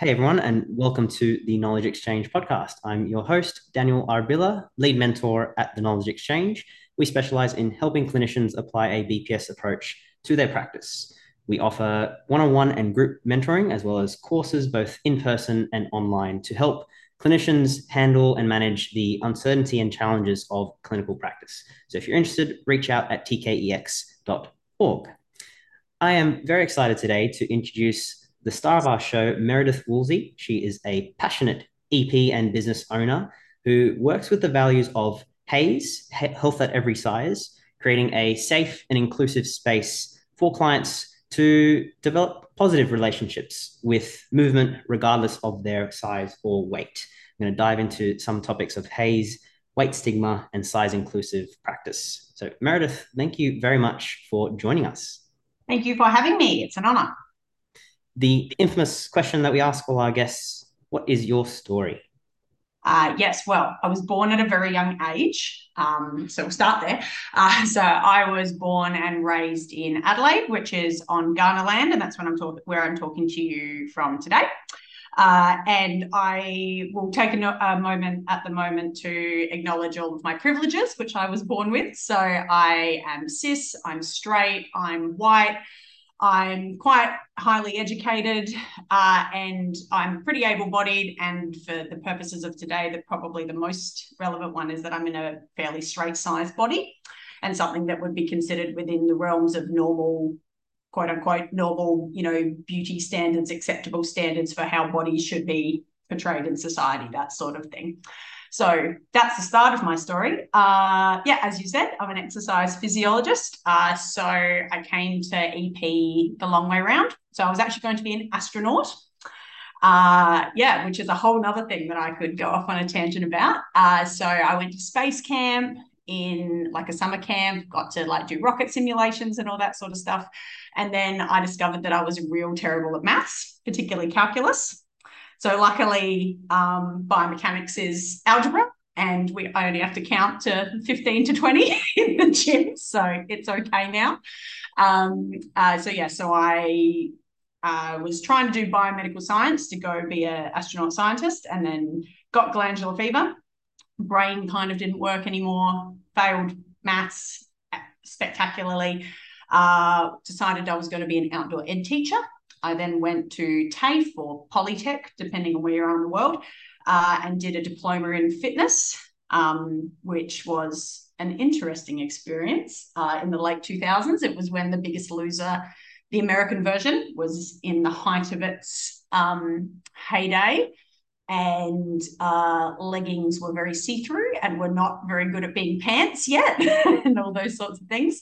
Hey everyone, and welcome to the Knowledge Exchange podcast. I'm your host, Daniel Arbilla, lead mentor at the Knowledge Exchange. We specialize in helping clinicians apply a BPS approach to their practice. We offer one on one and group mentoring, as well as courses both in person and online to help clinicians handle and manage the uncertainty and challenges of clinical practice. So if you're interested, reach out at tkex.org. I am very excited today to introduce the star of our show, Meredith Woolsey. She is a passionate EP and business owner who works with the values of HAES, health at every size, creating a safe and inclusive space for clients to develop positive relationships with movement, regardless of their size or weight. I'm going to dive into some topics of HAES, weight stigma, and size inclusive practice. So, Meredith, thank you very much for joining us. Thank you for having me. It's an honor the infamous question that we ask all our guests what is your story? Uh, yes, well, I was born at a very young age. Um, so we'll start there. Uh, so I was born and raised in Adelaide, which is on Kaurna land, and that's when I'm talking where I'm talking to you from today. Uh, and I will take a, no- a, moment at the moment to acknowledge all of my privileges, which I was born with. So I am cis, I'm straight, I'm white, I'm quite highly educated uh, and I'm pretty able bodied. And for the purposes of today, that probably the most relevant one is that I'm in a fairly straight sized body and something that would be considered within the realms of normal, quote unquote, normal, you know, beauty standards, acceptable standards for how bodies should be portrayed in society, that sort of thing. So that's the start of my story. Uh, yeah, as you said, I'm an exercise physiologist. Uh, so I came to EP the long way around. So I was actually going to be an astronaut. Uh, yeah, which is a whole other thing that I could go off on a tangent about. Uh, so I went to space camp in like a summer camp, got to like do rocket simulations and all that sort of stuff. And then I discovered that I was real terrible at maths, particularly calculus. So luckily, um, biomechanics is algebra, and we only have to count to 15 to 20 in the gym. So it's okay now. Um, uh, so yeah, so I uh, was trying to do biomedical science to go be an astronaut scientist and then got glandular fever. Brain kind of didn't work anymore, failed maths spectacularly. Uh, decided I was going to be an outdoor ed teacher I then went to TAFE or Polytech, depending on where you are in the world, uh, and did a diploma in fitness, um, which was an interesting experience uh, in the late 2000s. It was when the biggest loser, the American version, was in the height of its um, heyday. And uh, leggings were very see through and were not very good at being pants yet, and all those sorts of things.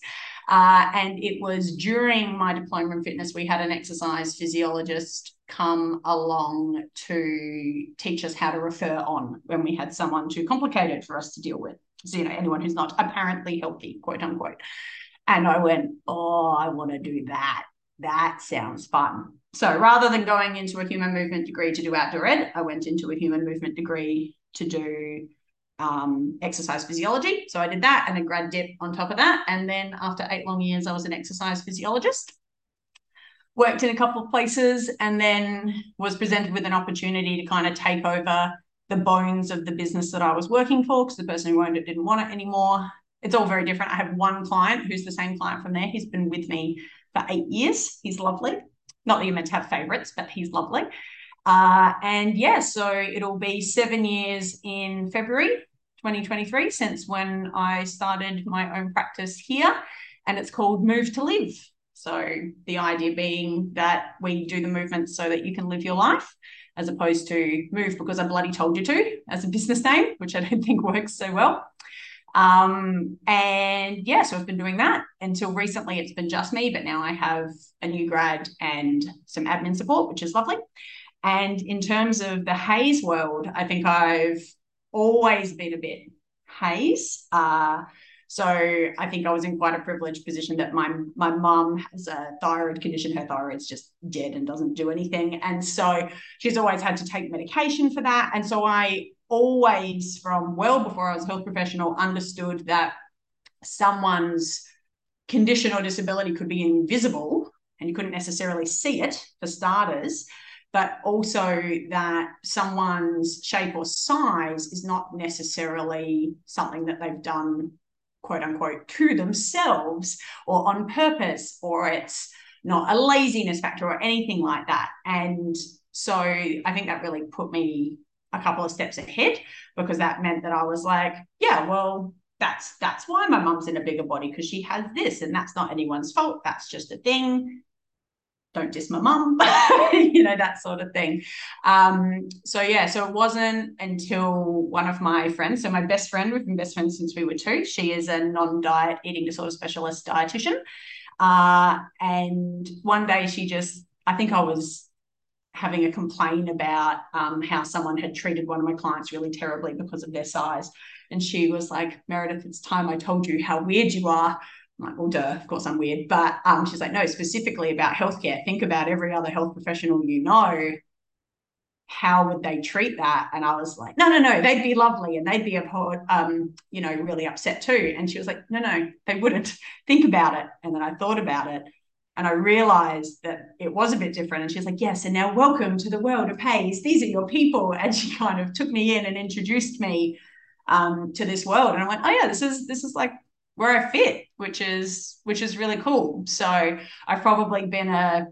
Uh, and it was during my diploma in fitness, we had an exercise physiologist come along to teach us how to refer on when we had someone too complicated for us to deal with. So, you know, anyone who's not apparently healthy, quote unquote. And I went, oh, I want to do that. That sounds fun. So rather than going into a human movement degree to do outdoor ed, I went into a human movement degree to do um, exercise physiology. So I did that and a grad dip on top of that. And then after eight long years, I was an exercise physiologist. Worked in a couple of places and then was presented with an opportunity to kind of take over the bones of the business that I was working for because the person who owned it didn't want it anymore. It's all very different. I have one client who's the same client from there. He's been with me for eight years. He's lovely. Not that you're meant to have favorites, but he's lovely. Uh, and yeah, so it'll be seven years in February 2023 since when I started my own practice here, and it's called Move to Live. So the idea being that we do the movements so that you can live your life as opposed to move because I bloody told you to as a business name, which I don't think works so well. Um, and yeah, so I've been doing that until recently. It's been just me, but now I have a new grad and some admin support, which is lovely. And in terms of the HAES world, I think I've always been a bit HAES. Uh, so I think I was in quite a privileged position that my my mum has a thyroid condition. Her thyroid's just dead and doesn't do anything, and so she's always had to take medication for that. And so I always, from well before I was a health professional, understood that someone's condition or disability could be invisible and you couldn't necessarily see it for starters but also that someone's shape or size is not necessarily something that they've done quote unquote to themselves or on purpose or it's not a laziness factor or anything like that. And so i think that really put me a couple of steps ahead because that meant that i was like yeah well that's that's why my mum's in a bigger body because she has this and that's not anyone's fault. That's just a thing don't diss my mum you know that sort of thing. Um so yeah so it wasn't until one of my friends so my best friend we've been best friends since we were two. She is a non-diet eating disorder specialist dietitian. Uh and one day she just i think i was having a complaint about um, how someone had treated one of my clients really terribly because of their size. And she was like, Meredith, it's time I told you how weird you are. I'm like, well, duh, of course I'm weird. But um, she's like, no, specifically about healthcare. Think about every other health professional you know. How would they treat that? And I was like, no, no, no, they'd be lovely and they'd be, um, you know, really upset too. And she was like, no, no, they wouldn't. Think about it. And then I thought about it and I realized that it was a bit different. And she's like, Yes, and now welcome to the world of HAES. These are your people. And she kind of took me in and introduced me um, to this world. And I went, oh yeah, this is this is like where I fit, which is which is really cool. So I've probably been a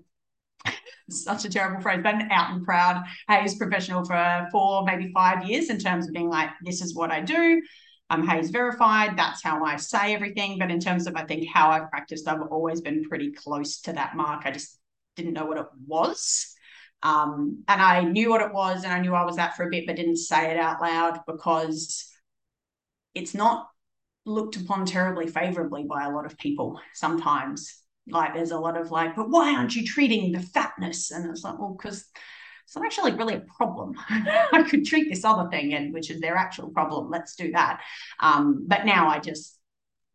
such a terrible phrase, but an out and proud HAES professional for four, maybe five years in terms of being like, this is what I do. I'm HAES verified. That's how I say everything. But in terms of, I think, how I've practiced, I've always been pretty close to that mark. I just didn't know what it was. Um, and I knew what it was and I knew I was that for a bit, but didn't say it out loud because it's not looked upon terribly favorably by a lot of people sometimes. Like there's a lot of like, but why aren't you treating the fatness? And it's like, well, because it's not actually really a problem. I could treat this other thing, and which is their actual problem. Let's do that. Um, but now I just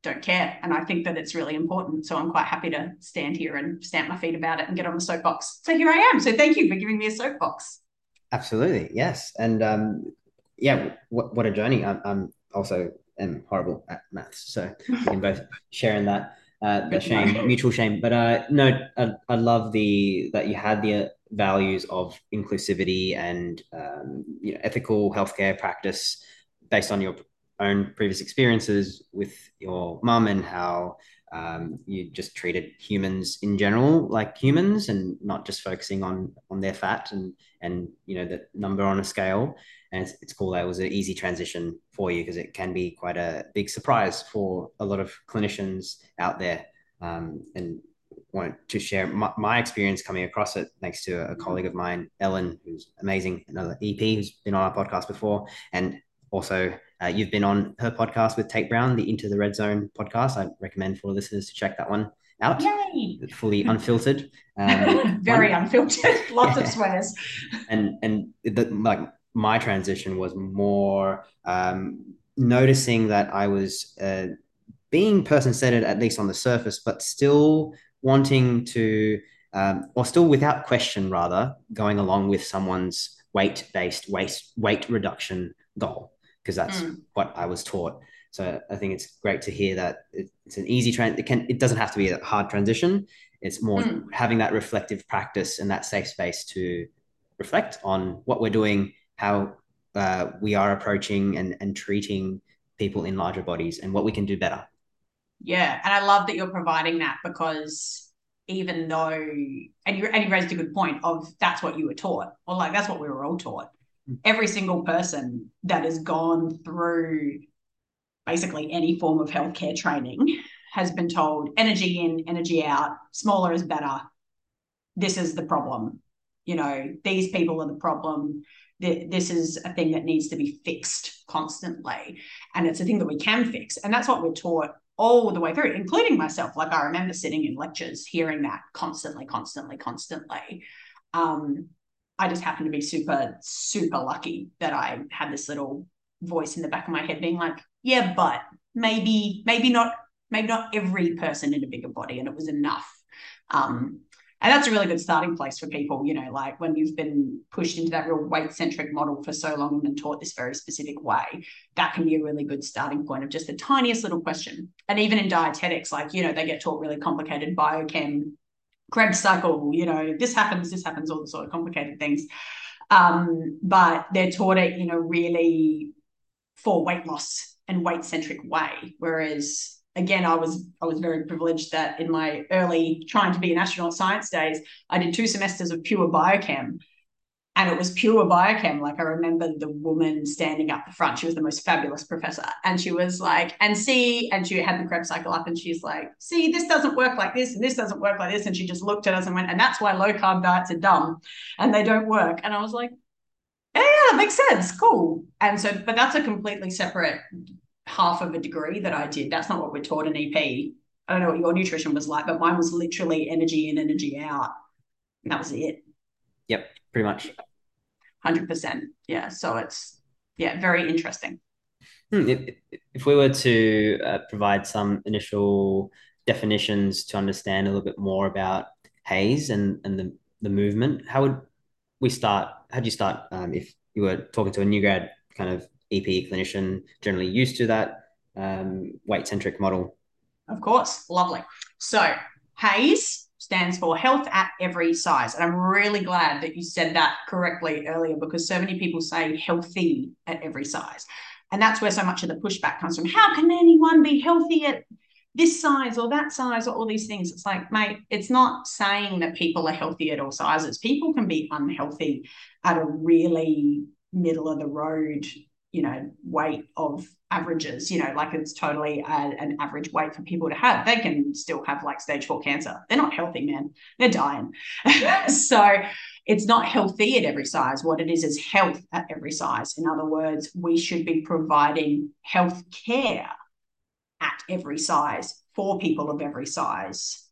don't care. And I think that it's really important. So I'm quite happy to stand here and stamp my feet about it and get on the soapbox. So here I am. So thank you for giving me a soapbox. Absolutely. Yes. And um, yeah, what, what a journey. I'm, I'm also am horrible at maths, so we can both share in that uh, the shame, mutual shame. But uh, no, I, I love the that you had the values of inclusivity and um, you know, ethical healthcare practice based on your own previous experiences with your mum and how um, you just treated humans in general like humans and not just focusing on on their fat and and you know the number on a scale and it's, it's cool that it was an easy transition for you because it can be quite a big surprise for a lot of clinicians out there. Um, and want to share my, my, experience coming across it thanks to a, colleague of mine ellen who's amazing another ep who's been on our podcast before. And also uh, you've been on her podcast with tate brown the into the red zone podcast. I recommend for listeners to check that one out. Yay! fully unfiltered. Um, very one. unfiltered. Lots of swears and and the, like my transition was more um, noticing that I was uh, being person centered, at least on the surface, but still wanting to, um, or still without question, rather, going along with someone's weight based weight, weight reduction goal, because that's mm. what I was taught. So I think it's great to hear that it's an easy trend. It can, it doesn't have to be a hard transition. It's more mm. having that reflective practice and that safe space to reflect on what we're doing how uh, we are approaching and, and treating people in larger bodies and what we can do better. Yeah, and I love that you're providing that because even though and you and you raised a good point of that's what you were taught, or like that's what we were all taught. Mm. Every single person that has gone through basically any form of healthcare training has been told energy in, energy out, smaller is better. This is the problem. You know, these people are the problem this is a thing that needs to be fixed constantly. And it's a thing that we can fix. And that's what we're taught all the way through, including myself. Like I remember sitting in lectures hearing that constantly, constantly, constantly. Um, I just happened to be super, super lucky that I had this little voice in the back of my head being like, yeah, but maybe, maybe not, maybe not every person in a bigger body. And it was enough. Um, and that's a really good starting place for people, you know, like when you've been pushed into that real weight centric model for so long and been taught this very specific way, that can be a really good starting point of just the tiniest little question. And even in dietetics, like, you know, they get taught really complicated biochem Krebs cycle, you know, this happens, this happens, all the sort of complicated things. Um, but they're taught it in a really for weight loss and weight centric way. Whereas again, I was I was very privileged that in my early trying to be an astronaut science days, I did two semesters of pure biochem and it was pure biochem. Like I remember the woman standing up the front. She was the most fabulous professor, and she was like, "And see," and she had the Krebs cycle up, and she's like, "See, this doesn't work like this, and this doesn't work like this." And she just looked at us and went, "And that's why low carb diets are dumb, and they don't work." And I was like, "Yeah, yeah, makes sense, cool." And so, but that's a completely separate half of a degree that I did. That's not what we're taught in EP. I don't know what your nutrition was like, but mine was literally energy in, energy out. That was it. Yep pretty much. 100%. Yeah. So it's, yeah, very interesting. Hmm, if, if we were to uh, provide some initial definitions to understand a little bit more about HAES and, and the, the movement, how would we start? How do you start um, if you were talking to a new grad kind of EP clinician, generally used to that um, weight centric model? Of course. Lovely. So, HAES stands for health at every size. And I'm really glad that you said that correctly earlier because so many people say healthy at every size. And that's where so much of the pushback comes from. How can anyone be healthy at this size or that size or all these things? It's like, mate, it's not saying that people are healthy at all sizes. People can be unhealthy at a really middle of the road you know weight of averages you know like it's totally an average weight for people to have. They can still have like stage four cancer. They're not healthy man. They're dying. So it's not healthy at every size. What it is is health at every size. In other words we should be providing health care at every size for people of every size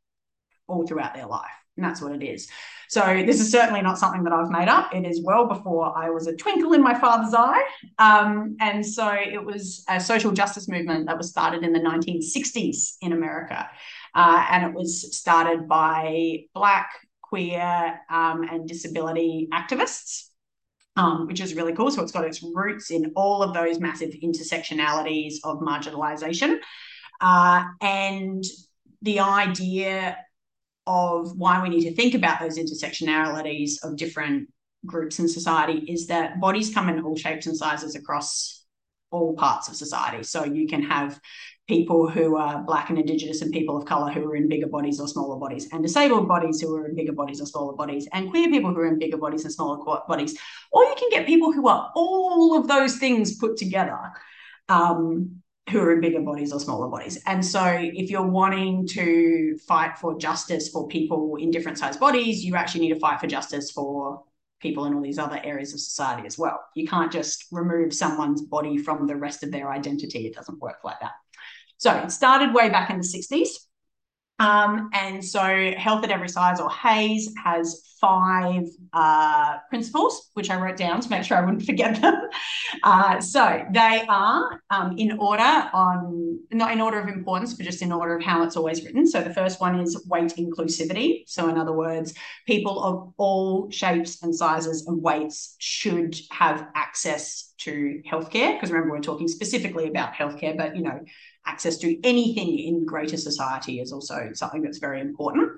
all throughout their life. And that's what it is so this is certainly not something that I've made up. It is well before I was a twinkle in my father's eye. Um, and so it was a social justice movement that was started in the 1960s in America. Uh, and it was started by Black, queer, um, and disability activists. Um, which is really cool. So it's got its roots in all of those massive intersectionalities of marginalization. Uh, and the idea of why we need to think about those intersectionalities of different groups in society is that bodies come in all shapes and sizes across all parts of society. So you can have people who are black and indigenous and people of color who are in bigger bodies or smaller bodies and disabled bodies who are in bigger bodies or smaller bodies and queer people who are in bigger bodies and smaller bodies or you can get people who are all of those things put together um, who are in bigger bodies or smaller bodies. And so, if you're wanting to fight for justice for people in different sized bodies, you actually need to fight for justice for people in all these other areas of society as well. You can't just remove someone's body from the rest of their identity. It doesn't work like that. So, it started way back in the 60s. Um, and so, Health at Every Size or HAES has five uh, principles, which I wrote down to make sure I wouldn't forget them. Uh, so, they are um, in order on, not in order of importance, but just in order of how it's always written. So, the first one is weight inclusivity. So, in other words, people of all shapes and sizes and weights should have access to healthcare. Because remember, we're talking specifically about healthcare, but you know, access to anything in greater society is also something that's very important.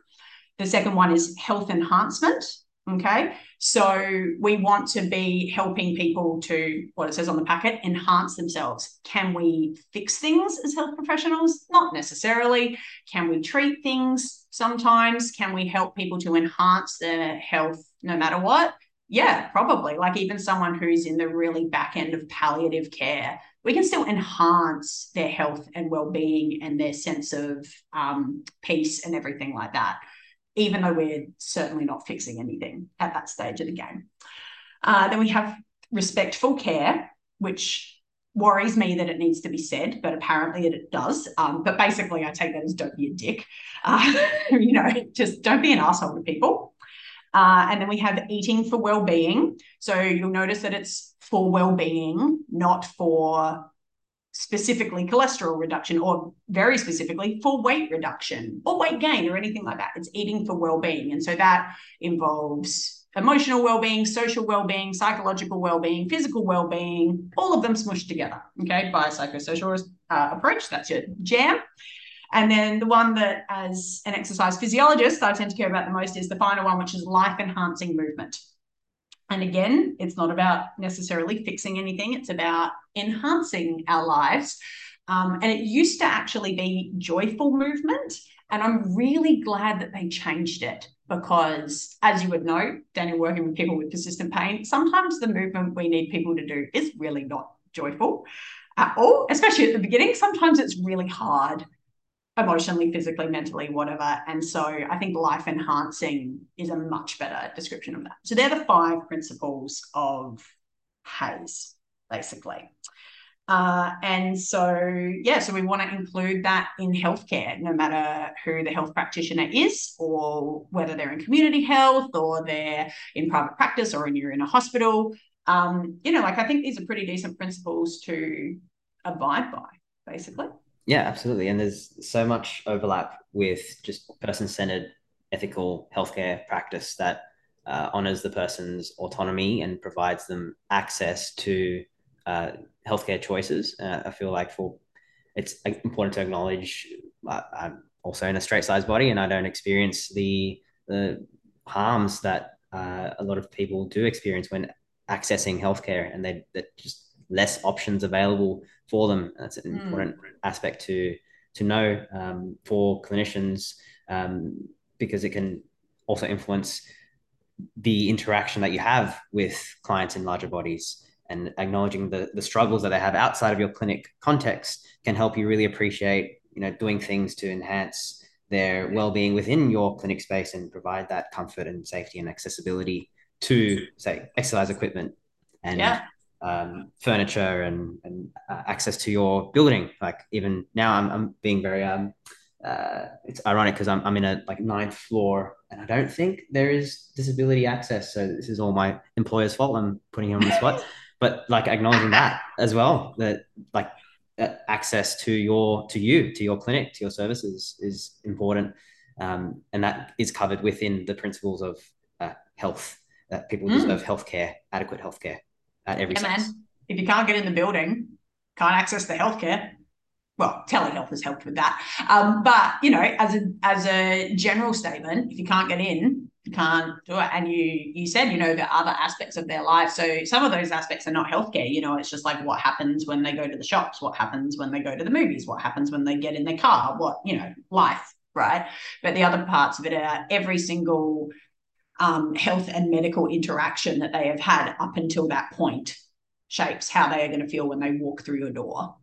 The second one is health enhancement. Okay. So we want to be helping people to, what it says on the packet, enhance themselves. Can we fix things as health professionals? Not necessarily. Can we treat things sometimes? Can we help people to enhance their health no matter what? Yeah, probably. Like even someone who's in the really back end of palliative care we can still enhance their health and well-being and their sense of um, peace and everything like that even though we're certainly not fixing anything at that stage of the game. Uh, then we have respectful care which worries me that it needs to be said but apparently it does. Um, but basically i take that as don't be a dick. Uh, you know just don't be an asshole to people uh, and then we have eating for well-being so you'll notice that it's for well-being, not for specifically cholesterol reduction or very specifically for weight reduction or weight gain or anything like that. It's eating for well-being. And so that involves emotional well-being, social well-being, psychological well-being, physical well-being, all of them smushed together. Okay, biopsychosocial uh, approach. That's your jam. And then the one that, as an exercise physiologist, I tend to care about the most is the final one, which is life enhancing movement. And again, it's not about necessarily fixing anything, it's about enhancing our lives. Um, and it used to actually be joyful movement. And I'm really glad that they changed it because, as you would know, Daniel, working with people with persistent pain, sometimes the movement we need people to do is really not joyful at all, especially at the beginning. Sometimes it's really hard emotionally, physically, mentally, whatever. And so I think life enhancing is a much better description of that. So they're the five principles of HAES, basically. Uh, and so, yeah, so we want to include that in healthcare, no matter who the health practitioner is, or whether they're in community health, or they're in private practice, or you're in a hospital. Um, you know, like I think these are pretty decent principles to abide by, basically. Yeah, absolutely. And there's so much overlap with just person centered ethical healthcare practice that uh, honors the person's autonomy and provides them access to uh, healthcare choices. Uh, I feel like for it's important to acknowledge uh, I'm also in a straight size body and I don't experience the the harms that uh, a lot of people do experience when accessing healthcare and they that just less options available for them. That's an mm. important aspect to to know um, for clinicians um, because it can also influence the interaction that you have with clients in larger bodies and acknowledging the, the struggles that they have outside of your clinic context can help you really appreciate you know doing things to enhance their well-being within your clinic space and provide that comfort and safety and accessibility to say exercise equipment and yeah um, furniture and, and uh, access to your building. Like even now, I'm, I'm being very um, uh, it's ironic because I'm, I'm in a like ninth floor and I don't think there is disability access. So this is all my employer's fault. I'm putting him on the spot, but like acknowledging that as well, that like uh, access to your, to you, to your clinic, to your services is important. Um, and that is covered within the principles of uh, health that people mm. deserve healthcare, adequate healthcare at every yeah, man. If you can't get in the building, can't access the healthcare. Well, telehealth has helped with that. Um, but you know, as a as a general statement, if you can't get in, you can't do it. And you you said, you know, the other aspects of their life. So some of those aspects are not healthcare. You know, it's just like what happens when they go to the shops, what happens when they go to the movies, what happens when they get in their car, what, you know, life, right? But the other parts of it are every single um, health and medical interaction that they have had up until that point shapes how they are going to feel when they walk through your door.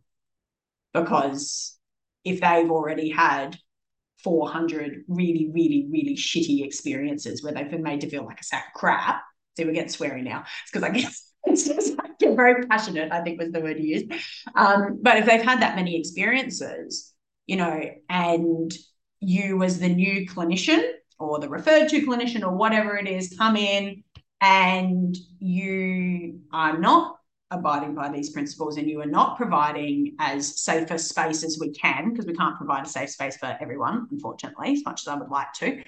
Because if they've already had 400 really, really, really shitty experiences where they've been made to feel like a sack of crap, see, we're getting sweary now. It's because I guess it's just like you're very passionate, I think was the word you used. Um, but if they've had that many experiences, you know, and you as the new clinician or the referred to clinician or whatever it is come in and you are not abiding by these principles and you are not providing as safe a space as we can because we can't provide a safe space for everyone unfortunately as much as i would like to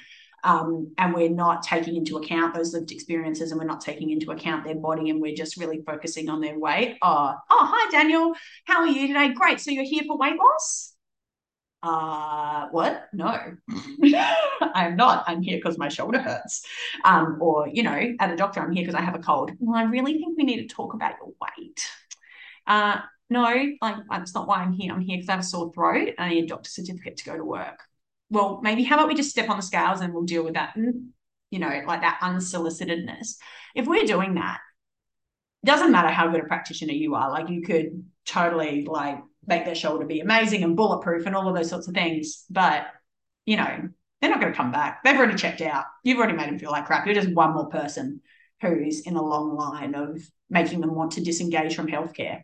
um, and we're not taking into account those lived experiences and we're not taking into account their body and we're just really focusing on their weight. Oh, oh hi daniel. How are you today? Great. So you're here for weight loss? Uh, what? No, I'm not. I'm here because my shoulder hurts. Um, or, you know, at a doctor, I'm here because I have a cold. Well, I really think we need to talk about your weight. Uh, no, like that's not why I'm here. I'm here because I have a sore throat and I need a doctor certificate to go to work. Well, maybe how about we just step on the scales and we'll deal with that and you know, like that unsolicitedness. If we're doing that, doesn't matter how good a practitioner you are, like you could totally like make their shoulder be amazing and bulletproof and all of those sorts of things. But, you know, they're not going to come back. They've already checked out. You've already made them feel like crap. You're just one more person who's in a long line of making them want to disengage from healthcare,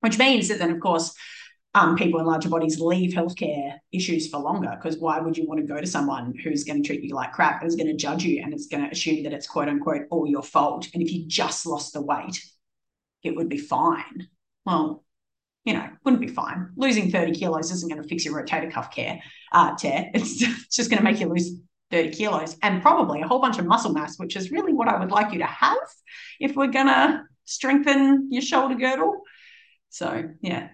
which means that then, of course, um, people in larger bodies leave healthcare issues for longer because why would you want to go to someone who's going to treat you like crap, who's going to judge you, and it's going to assume that it's quote unquote all your fault? And if you just lost the weight, it would be fine. Well, you know, wouldn't be fine. Losing 30 kilos isn't going to fix your rotator cuff care, uh, tear. It's just going to make you lose 30 kilos and probably a whole bunch of muscle mass, which is really what I would like you to have if we're going to strengthen your shoulder girdle. So, yeah.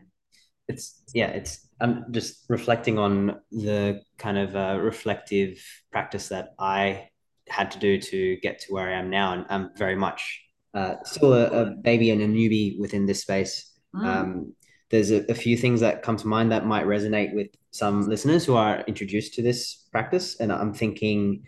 it's yeah, it's I'm just reflecting on the kind of uh, reflective practice that I had to do to get to where I am now, and I'm very much uh, still a, a, baby and a newbie within this space. Mm. Um, there's a, a, few things that come to mind that might resonate with some listeners who are introduced to this practice, and I'm thinking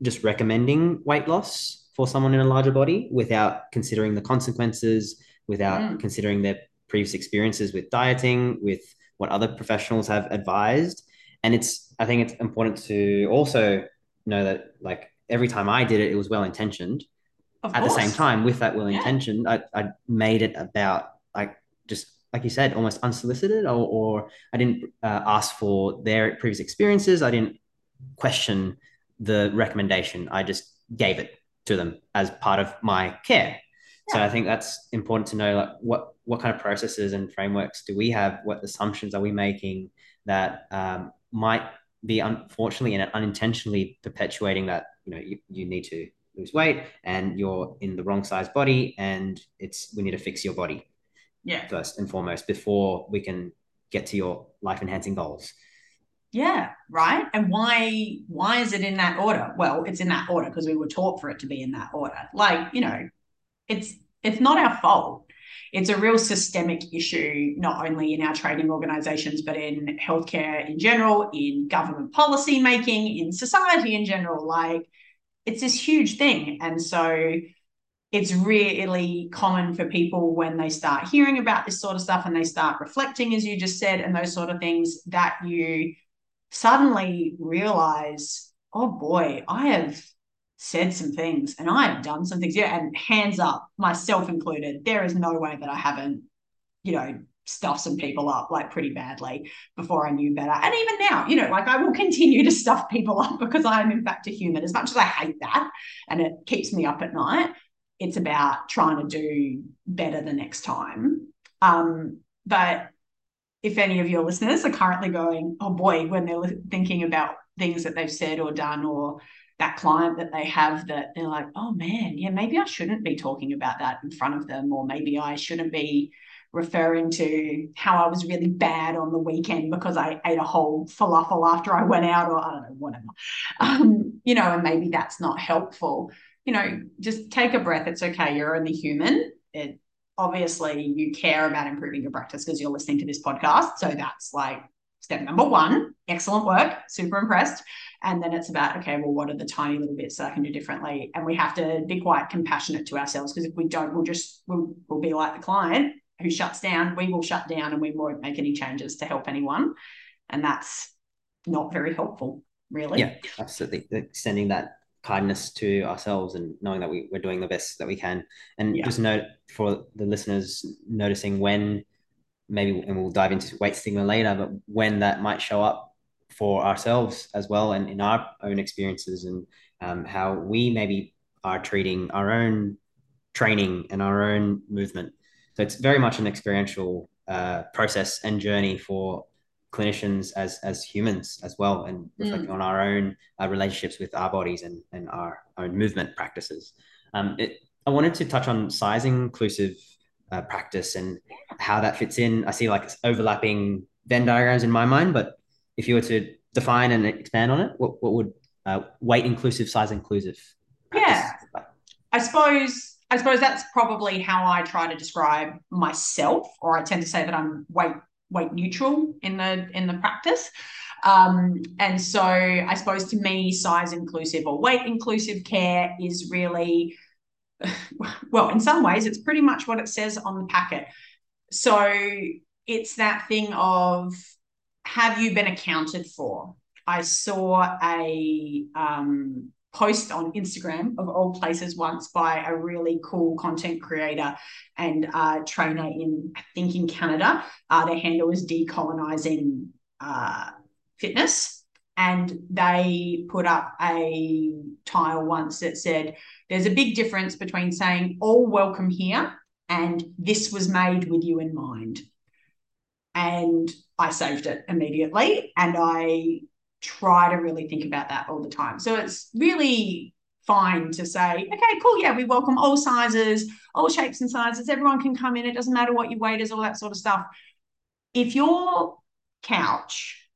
just recommending weight loss for someone in a larger body without considering the consequences, without mm. considering their previous experiences with dieting, with what other professionals have advised. And it's, I think it's important to also know that like every time I did it, it was well intentioned. At the same time, with that well intention, yeah. I, I made it about like just like you said, almost unsolicited, or, or I didn't uh, ask for their previous experiences. I didn't question the recommendation. I just gave it to them as part of my care. So I think that's important to know like what what kind of processes and frameworks do we have? What assumptions are we making that um, might be unfortunately and unintentionally perpetuating that you know you, you need to lose weight and you're in the wrong size body and it's we need to fix your body yeah. First and foremost before we can get to your life enhancing goals. Yeah right? And why why is it in that order? Well it's in that order because we were taught for it to be in that order. Like you know it's it's not our fault. It's a real systemic issue not only in our training organizations but in healthcare in general in government policy making in society in general. Like it's this huge thing. And so it's really common for people when they start hearing about this sort of stuff and they start reflecting as you just said and those sort of things that you suddenly realize oh boy i have said some things and I have done some things. Yeah, and hands up, myself included. There is no way that I haven't, you know, stuffed some people up like pretty badly before I knew better. And even now, you know, like I will continue to stuff people up because I am in fact a human. As much as I hate that and it keeps me up at night, it's about trying to do better the next time. Um, but if any of your listeners are currently going, oh boy, when they're thinking about things that they've said or done or that client that they have that they're like, oh man, yeah, maybe I shouldn't be talking about that in front of them, or maybe I shouldn't be referring to how I was really bad on the weekend because I ate a whole falafel after I went out, or I don't know, whatever. Um, you know, and maybe that's not helpful. You know, just take a breath. It's okay. You're only human. It obviously you care about improving your practice because you're listening to this podcast. So that's like step number one. Excellent work. Super impressed. And then it's about, okay, well, what are the tiny little bits that I can do differently? And we have to be quite compassionate to ourselves because if we don't, we'll just, we'll, we'll be like the client who shuts down, we will shut down and we won't make any changes to help anyone. And that's not very helpful, really. Yeah, absolutely. Extending that kindness to ourselves and knowing that we, we're doing the best that we can. And yeah. just note for the listeners noticing when maybe, and we'll dive into weight stigma later, but when that might show up for ourselves as well and in our own experiences and um, how we maybe are treating our own training and our own movement. So it's very much an experiential uh, process and journey for clinicians as as humans as well, and reflecting mm. on our own uh, relationships with our bodies and and our own movement practices. Um, it, I wanted to touch on size inclusive uh, practice and how that fits in. I see like overlapping Venn diagrams in my mind, but if you were to define and expand on it, what, what would uh, weight inclusive, size inclusive? Yeah, I suppose I suppose that's probably how I try to describe myself, or I tend to say that I'm weight weight neutral in the in the practice. Um, and so I suppose to me, size inclusive or weight inclusive care is really, well, in some ways, it's pretty much what it says on the packet. So it's that thing of have you been accounted for? I saw a um, post on Instagram of all places once by a really cool content creator and uh, trainer in, I think, in Canada. Uh, their handle is decolonizing uh, fitness. And they put up a tile once that said, There's a big difference between saying, All welcome here, and this was made with you in mind. And I saved it immediately. And I try to really think about that all the time. So it's really fine to say, okay, cool. Yeah, we welcome all sizes, all shapes and sizes. Everyone can come in. It doesn't matter what your weight is, all that sort of stuff. if your couch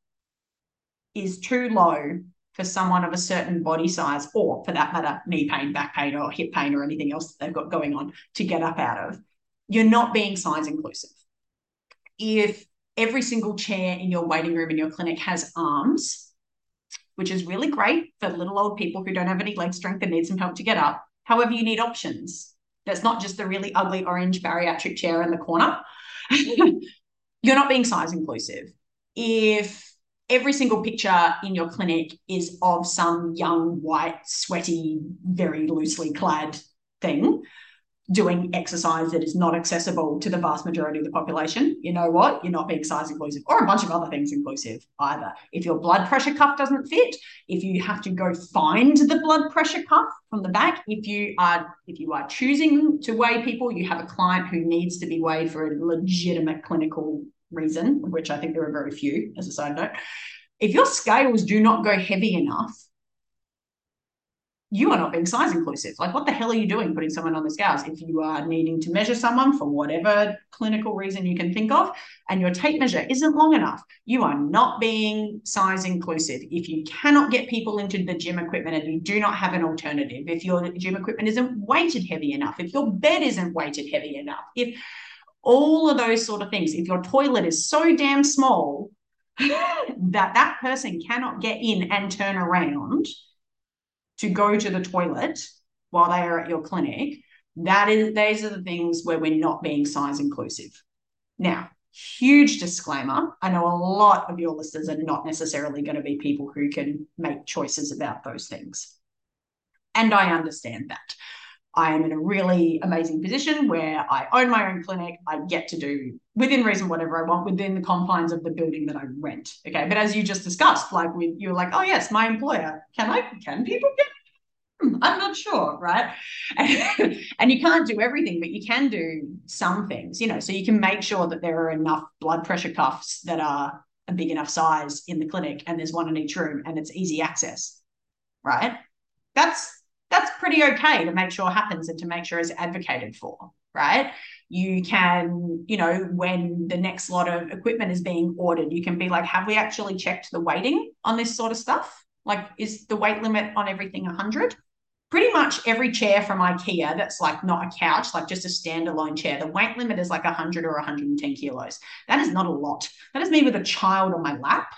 is too low for someone of a certain body size, or for that matter, knee pain, back pain, or hip pain, or anything else they've got going on to get up out of, you're not being size inclusive. If every single chair in your waiting room in your clinic has arms, which is really great for little old people who don't have any leg strength and need some help to get up. However, you need options. That's not just the really ugly orange bariatric chair in the corner. You're not being size inclusive. If every single picture in your clinic is of some young, white, sweaty, very loosely clad thing, doing exercise that is not accessible to the vast majority of the population, you know what? You're not being size inclusive or a bunch of other things inclusive either. If your blood pressure cuff doesn't fit, if you have to go find the blood pressure cuff from the back, if you are if you are choosing to weigh people, you have a client who needs to be weighed for a legitimate clinical reason, which I think there are very few as a side note. If your scales do not go heavy enough, you are not being size inclusive. Like, what the hell are you doing putting someone on the scales? If you are needing to measure someone for whatever clinical reason you can think of, and your tape measure isn't long enough, you are not being size inclusive. If you cannot get people into the gym equipment and you do not have an alternative, if your gym equipment isn't weighted heavy enough, if your bed isn't weighted heavy enough, if all of those sort of things, if your toilet is so damn small that that person cannot get in and turn around to go to the toilet while they are at your clinic, that is those are the things where we're not being size inclusive. Now, huge disclaimer I know a lot of your listeners are not necessarily going to be people who can make choices about those things. And I understand that. I am in a really amazing position where I own my own clinic. I get to do within reason whatever I want within the confines of the building that I rent. Okay. But as you just discussed, like with you're like, oh yes, my employer. Can I can people get hmm, I'm not sure, right? and you can't do everything, but you can do some things, you know, so you can make sure that there are enough blood pressure cuffs that are a big enough size in the clinic and there's one in each room and it's easy access, right? That's pretty okay to make sure happens and to make sure is advocated for, right? You can, you know, when the next lot of equipment is being ordered, you can be like, have we actually checked the weighting on this sort of stuff? Like, is the weight limit on everything 100? Pretty much every chair from IKEA that's like not a couch, like just a standalone chair, the weight limit is like 100 or 110 kilos. That is not a lot. That is me with a child on my lap.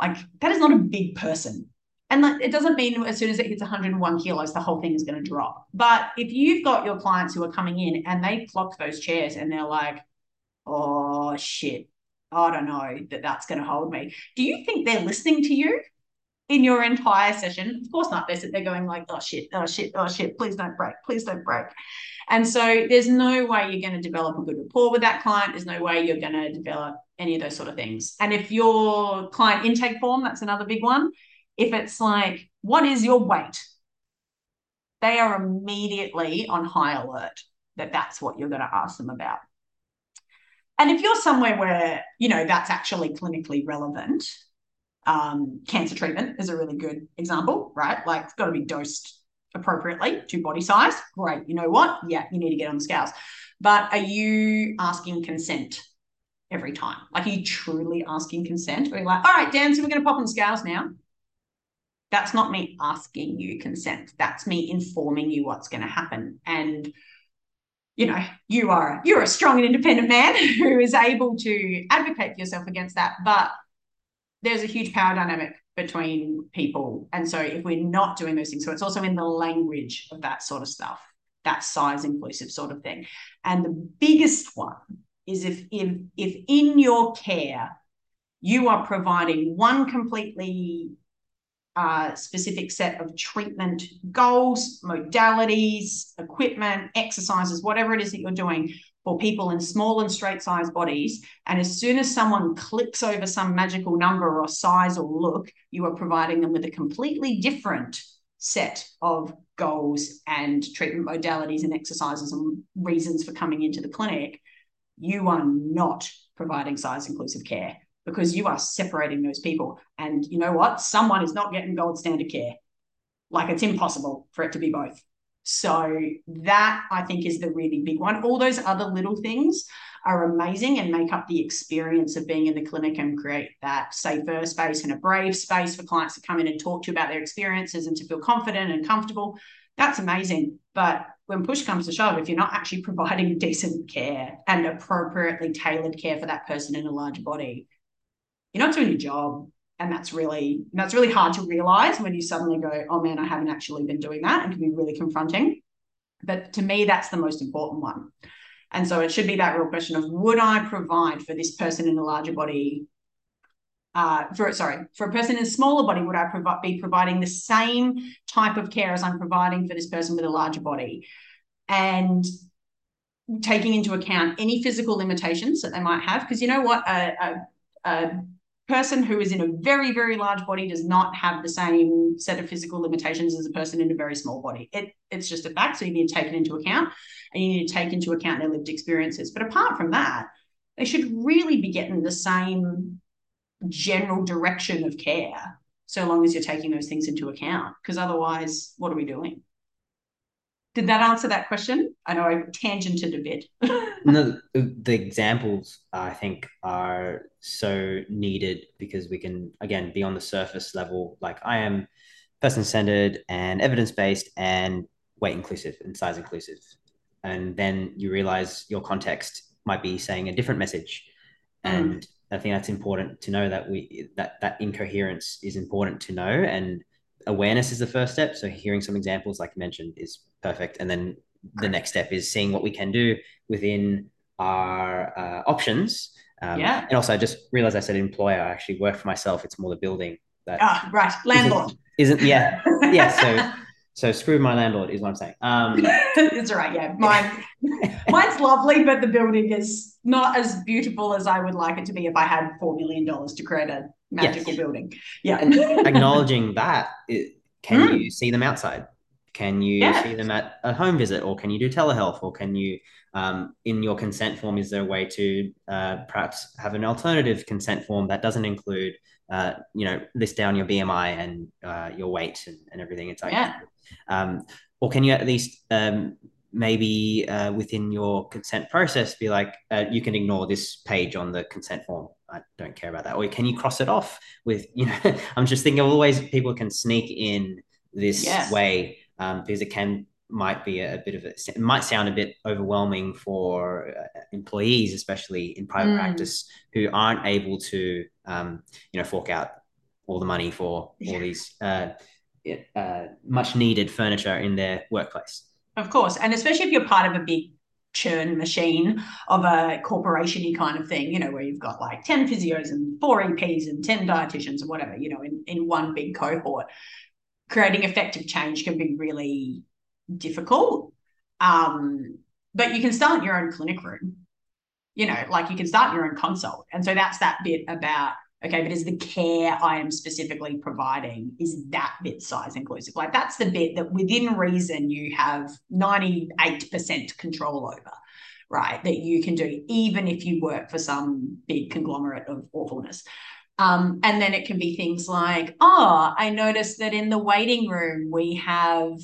Like, that is not a big person and it doesn't mean as soon as it hits 101 kilos, the whole thing is going to drop. But if you've got your clients who are coming in and they clock those chairs and they're like, oh shit, I don't know that that's going to hold me. Do you think they're listening to you in your entire session? Of course not. They're, they're going like, oh shit, oh shit, oh shit, please don't break, please don't break. And so there's no way you're going to develop a good rapport with that client. There's no way you're going to develop any of those sort of things. And if your client intake form, that's another big one if it's like, what is your weight? They are immediately on high alert that that's what you're going to ask them about. And if you're somewhere where, you know, that's actually clinically relevant, um, cancer treatment is a really good example, right? Like it's got to be dosed appropriately to body size. Great. You know what? Yeah, you need to get on the scales. But are you asking consent every time? Like, are you truly asking consent? Or are you like, all right, Dan, so we're going to pop on the scales now? That's not me asking you consent. That's me informing you what's going to happen. And you know you are you're a strong and independent man who is able to advocate for yourself against that. But there's a huge power dynamic between people. And so if we're not doing those things so it's also in the language of that sort of stuff that size inclusive sort of thing. And the biggest one is if if if in your care you are providing one completely uh, specific set of treatment goals, modalities, equipment, exercises, whatever it is that you're doing for people in small and straight size bodies. And as soon as someone clicks over some magical number or size or look, you are providing them with a completely different set of goals and treatment modalities and exercises and reasons for coming into the clinic. You are not providing size inclusive care because you are separating those people. And you know what? Someone is not getting gold standard care. Like it's impossible for it to be both. So that I think is the really big one. All those other little things are amazing and make up the experience of being in the clinic and create that safer space and a brave space for clients to come in and talk to you about their experiences and to feel confident and comfortable. That's amazing. But when push comes to shove, if you're not actually providing decent care and appropriately tailored care for that person in a large body, you're not doing your job and that's really that's really hard to realize when you suddenly go oh man i haven't actually been doing that and can be really confronting. But to me that's the most important one. And so it should be that real question of would i provide for this person in a larger body uh, for sorry, for a person in a smaller body, would I provi- be providing the same type of care as I'm providing for this person with a larger body? And taking into account any physical limitations that they might have, because you know what, a, a, a person who is in a very, very large body does not have the same set of physical limitations as a person in a very small body. It, it's just a fact. So you need to take it into account and you need to take into account their lived experiences. But apart from that, they should really be getting the same general direction of care so long as you're taking those things into account. Because otherwise, what are we doing? Did that answer that question? I know I tangented a bit. no, the examples I think are so needed because we can again be on the surface level. Like I am person centered and evidence based and weight inclusive and size inclusive, and then you realize your context might be saying a different message, mm. and I think that's important to know that we that that incoherence is important to know and awareness is the first step. So hearing some examples, like you mentioned, is perfect. And then the next step is seeing what we can do within our uh, options. Um, yeah. And also, I just realized I said employer. I actually work for myself. It's more the building that. Ah, right. Landlord. Isn't, isn't yeah yeah. So so screw my landlord is what I'm saying. Um, it's all right. Yeah, mine mine's lovely, but the building is not as beautiful as I would like it to be if I had four million dollars to create a magical yes. building. Yeah. And acknowledging that, it, can mm. you see them outside? Can you yeah. see them at a home visit, or can you do telehealth, or can you, um, in your consent form, is there a way to uh, perhaps have an alternative consent form that doesn't include, uh, you know, list down your BMI and uh, your weight and, and everything? It's like, yeah. um, or can you at least um, maybe uh, within your consent process be like uh, you can ignore this page on the consent form i don't care about that or can you cross it off with you know i'm just thinking of all the ways people can sneak in this yes. way um, because it can might be a, bit of a it might sound a bit overwhelming for uh, employees especially in private mm. practice who aren't able to um, you know fork out all the money for all these uh, uh, much needed furniture in their workplace of course. And especially if you're part of a big churn machine of a corporation kind of thing, you know, where you've got like 10 physios and four EPs and 10 dietitians or whatever, you know, in, in one big cohort, creating effective change can be really difficult. Um, but you can start your own clinic room, you know, like you can start your own consult. And so that's that bit about okay but is the care i am specifically providing is that bit size inclusive like that's the bit that within reason you have 98% control over right that you can do even if you work for some big conglomerate of awfulness um, and then it can be things like oh i noticed that in the waiting room we have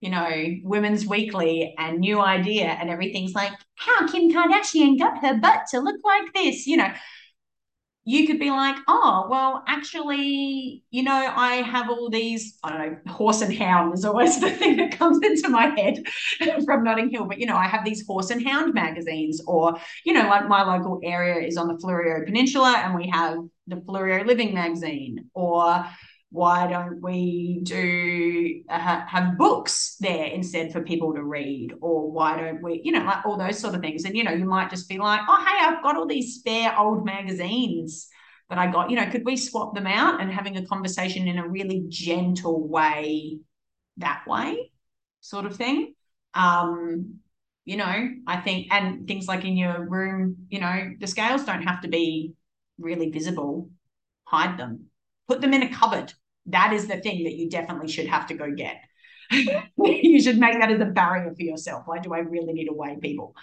you know, Women's Weekly and New Idea, and everything's like, how Kim Kardashian got her butt to look like this, you know you could be like, oh, well, actually, you know, I have all these, I don't know, horse and hound is always the thing that comes into my head from Notting Hill. But, you know, I have these horse and hound magazines, or, you know, like my local area is on the Fleurieu Peninsula and we have the Fleurieu Living magazine, or why don't we do uh, have books there instead for people to read? Or why don't we you know like all those sort of things. And you know you might just be like oh hey i've got all these spare old magazines that i got. You know could we swap them out and having a conversation in a really gentle way that way? sort of thing. Um you know i think and things like in your room you know the scales don't have to be really visible. Hide them. Put them in a cupboard that is the thing that you definitely should have to go get. you should make that as a barrier for yourself. Why do I really need to weigh people?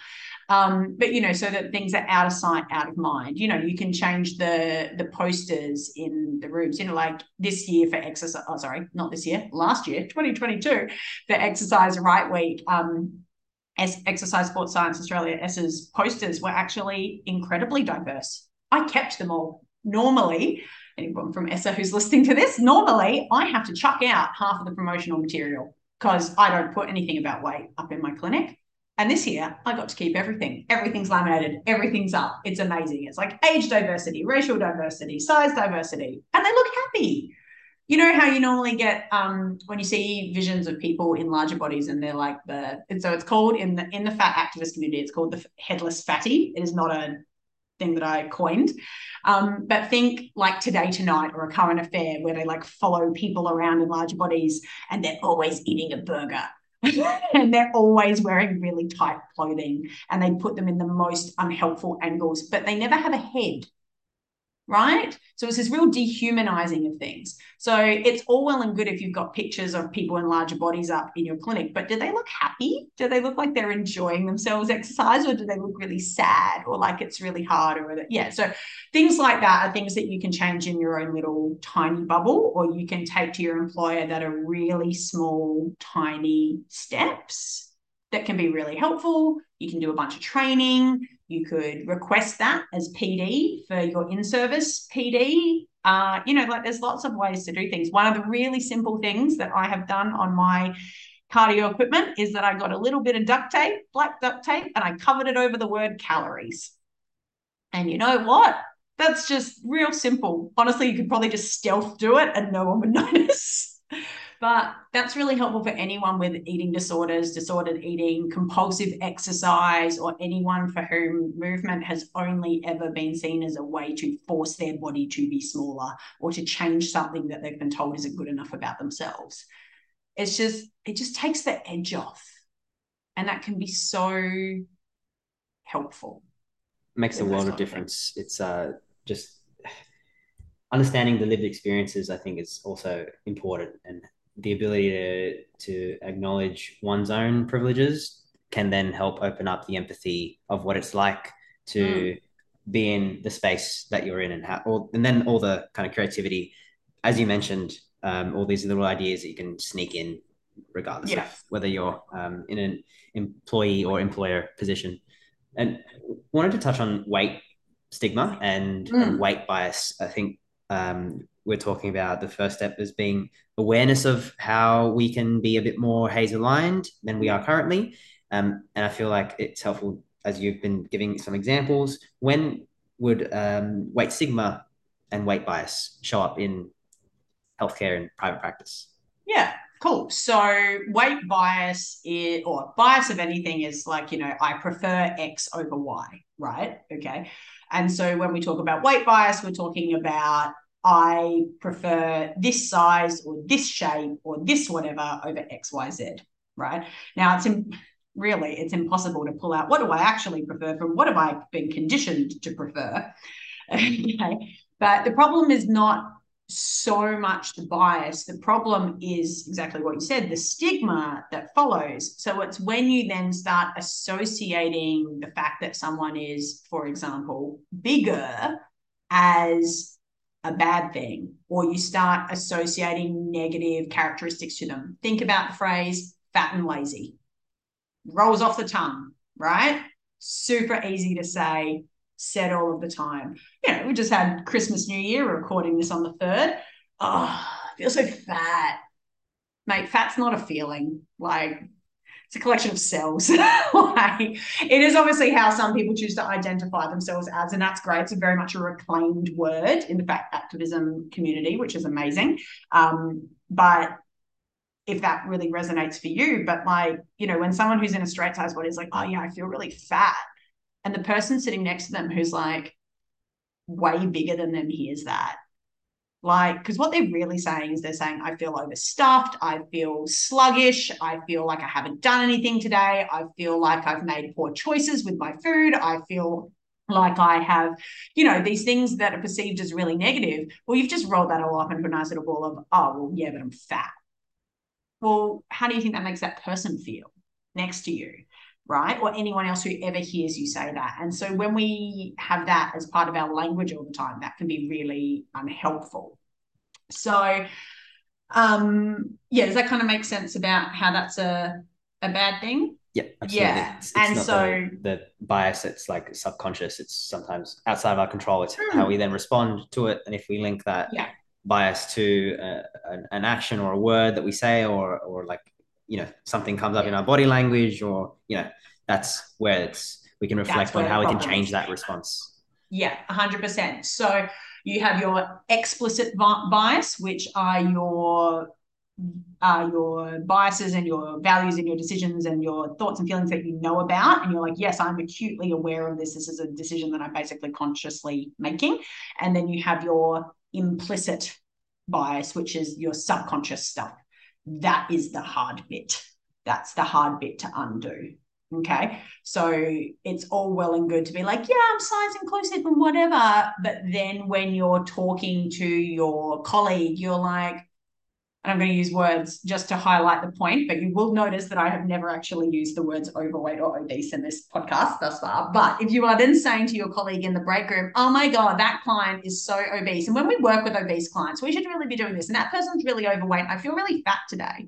Um, but you know, so that things are out of sight, out of mind. You know, you can change the the posters in the rooms. You know, like this year for exercise. Oh, sorry, not this year. Last year, 2022, for Exercise Right Week. Um, Exercise Sports Science Australia S's posters were actually incredibly diverse. I kept them all. Normally, anyone from ESSA who's listening to this, normally I have to chuck out half of the promotional material because I don't put anything about weight up in my clinic. And this year, I got to keep everything. Everything's laminated, everything's up. It's amazing. It's like age diversity, racial diversity, size diversity, and they look happy. You know how you normally get um, when you see visions of people in larger bodies, and they're like the. And so it's called in the in the fat activist community. It's called the headless fatty. It is not a thing that I coined. Um, but think like Today Tonight or a current affair where they like follow people around in large bodies and they're always eating a burger. and they're always wearing really tight clothing and they put them in the most unhelpful angles, but they never have a head right? So it's this real dehumanizing of things. So it's all well and good if you've got pictures of people in larger bodies up in your clinic, but do they look happy? Do they look like they're enjoying themselves exercise or do they look really sad or like it's really hard or yeah. So things like that are things that you can change in your own little tiny bubble or you can take to your employer that are really small, tiny steps that can be really helpful. You can do a bunch of training. You could request that as PD for your in service PD. Uh, you know, like there's lots of ways to do things. One of the really simple things that I have done on my cardio equipment is that I got a little bit of duct tape, black duct tape, and I covered it over the word calories. And you know what? That's just real simple. Honestly, you could probably just stealth do it and no one would notice. But that's really helpful for anyone with eating disorders, disordered eating, compulsive exercise, or anyone for whom movement has only ever been seen as a way to force their body to be smaller or to change something that they've been told isn't good enough about themselves. It's just, it just takes the edge off. And that can be so helpful. Makes a world of difference. It's uh, just understanding the lived experiences, I think, is also important and the ability to to acknowledge one's own privileges can then help open up the empathy of what it's like to mm. be in the space that you're in and how or, and then all the kind of creativity as you mentioned um, all these little ideas that you can sneak in regardless yeah. of whether you're um, in an employee or employer position and wanted to touch on weight stigma and, mm. and weight bias i think um, we're talking about the first step as being awareness of how we can be a bit more HAES aligned than we are currently. Um, and I feel like it's helpful as you've been giving some examples. When would um, weight stigma and weight bias show up in healthcare and private practice? Yeah, cool. So weight bias is, or bias of anything is like, you know, I prefer X over Y, right? Okay. And so when we talk about weight bias, we're talking about I prefer this size or this shape or this whatever over XYZ, right? Now, it's in, really, it's impossible to pull out what do I actually prefer from what have I been conditioned to prefer. okay. But the problem is not so much the bias. The problem is exactly what you said the stigma that follows. So it's when you then start associating the fact that someone is, for example, bigger as a bad thing, or you start associating negative characteristics to them. Think about the phrase fat and lazy. Rolls off the tongue, right? Super easy to say, said all of the time. You know, we just had Christmas, New Year, recording this on the third. Oh, I feel so fat. Mate, fat's not a feeling. Like it's a collection of cells. like, it is obviously how some people choose to identify themselves as, and that's great. It's very much a reclaimed word in the fat activism community, which is amazing. Um, but if that really resonates for you, but like, you know, when someone who's in a straight size body is like, oh yeah, I feel really fat. And the person sitting next to them who's like way bigger than them hears that like, because what they're really saying is they're saying, I feel overstuffed. I feel sluggish. I feel like I haven't done anything today. I feel like I've made poor choices with my food. I feel like I have, you know, these things that are perceived as really negative. Well, you've just rolled that all up into a nice little ball of, oh, well, yeah, but I'm fat. Well, how do you think that makes that person feel next to you? Right? Or anyone else who ever hears you say that. And so when we have that as part of our language all the time, that can be really unhelpful. So, um, yeah, does that kind of make sense about how that's a a bad thing? Yeah, absolutely. Yeah, It's, it's and so- the, the bias. It's like subconscious. It's sometimes outside of our control. It's how we then respond to it, and if we link that Yeah. bias to uh, an, an action or a word that we say, or or like you know something comes up in our body language, or you know that's where it's we can reflect on how we can change that response. Yeah, 100%. So you have your explicit bias, which are your are your biases and your values and your decisions and your thoughts and feelings that you know about and you're like yes i'm acutely aware of this. This is a decision that i'm basically consciously making. And then you have your implicit bias which is your subconscious stuff that is the hard bit that's the hard bit to undo okay so it's all well and good to be like, yeah, I'm size inclusive and whatever. But then when you're talking to your colleague, you're like, and I'm going to use words just to highlight the point, but you will notice that I have never actually used the words overweight or obese in this podcast thus far. But if you are then saying to your colleague in the break room, oh my God, that client is so obese. And when we work with obese clients, we should really be doing this. And that person's really overweight. I feel really fat today.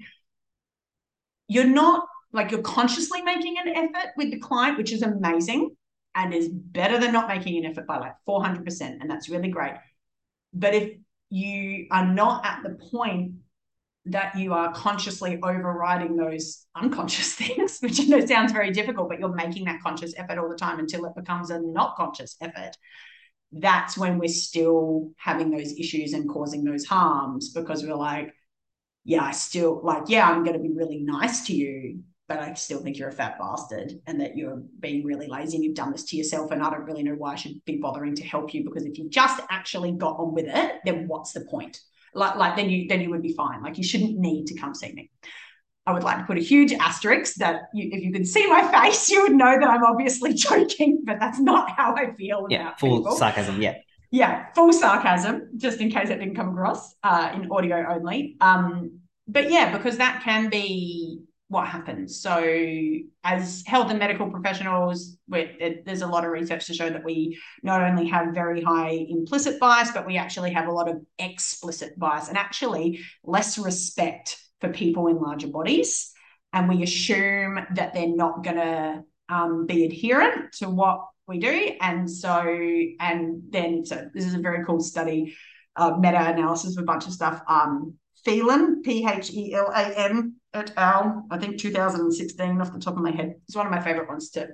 You're not like you're consciously making an effort with the client, which is amazing and is better than not making an effort by like 400%. And that's really great. But if you are not at the point that you are consciously overriding those unconscious things, which I know sounds very difficult, but you're making that conscious effort all the time until it becomes a not conscious effort. That's when we're still having those issues and causing those harms because we're like, yeah, I still like, yeah, I'm going to be really nice to you, but I still think you're a fat bastard and that you're being really lazy and you've done this to yourself. And I don't really know why I should be bothering to help you because if you just actually got on with it, then what's the point? Like, like then you then you would be fine. Like you shouldn't need to come see me. I would like to put a huge asterisk that you, if you could see my face, you would know that I'm obviously joking, but that's not how I feel Yeah, full people sarcasm. Yeah, yeah, full sarcasm, just in case it didn't come across uh, in audio only. Um, but yeah, because that can be what happens. So, as health and medical professionals, there's a lot of research to show that we not only have very high implicit bias, but we actually have a lot of explicit bias and actually less respect for people in larger bodies. And we assume that they're not going to um, be adherent to what we do. And so, and then, so this is a very cool study, uh, meta analysis of a bunch of stuff. Um, Phelan, P H E L A N et al., I think 2016 off the top of my head. It's one of my favorite ones to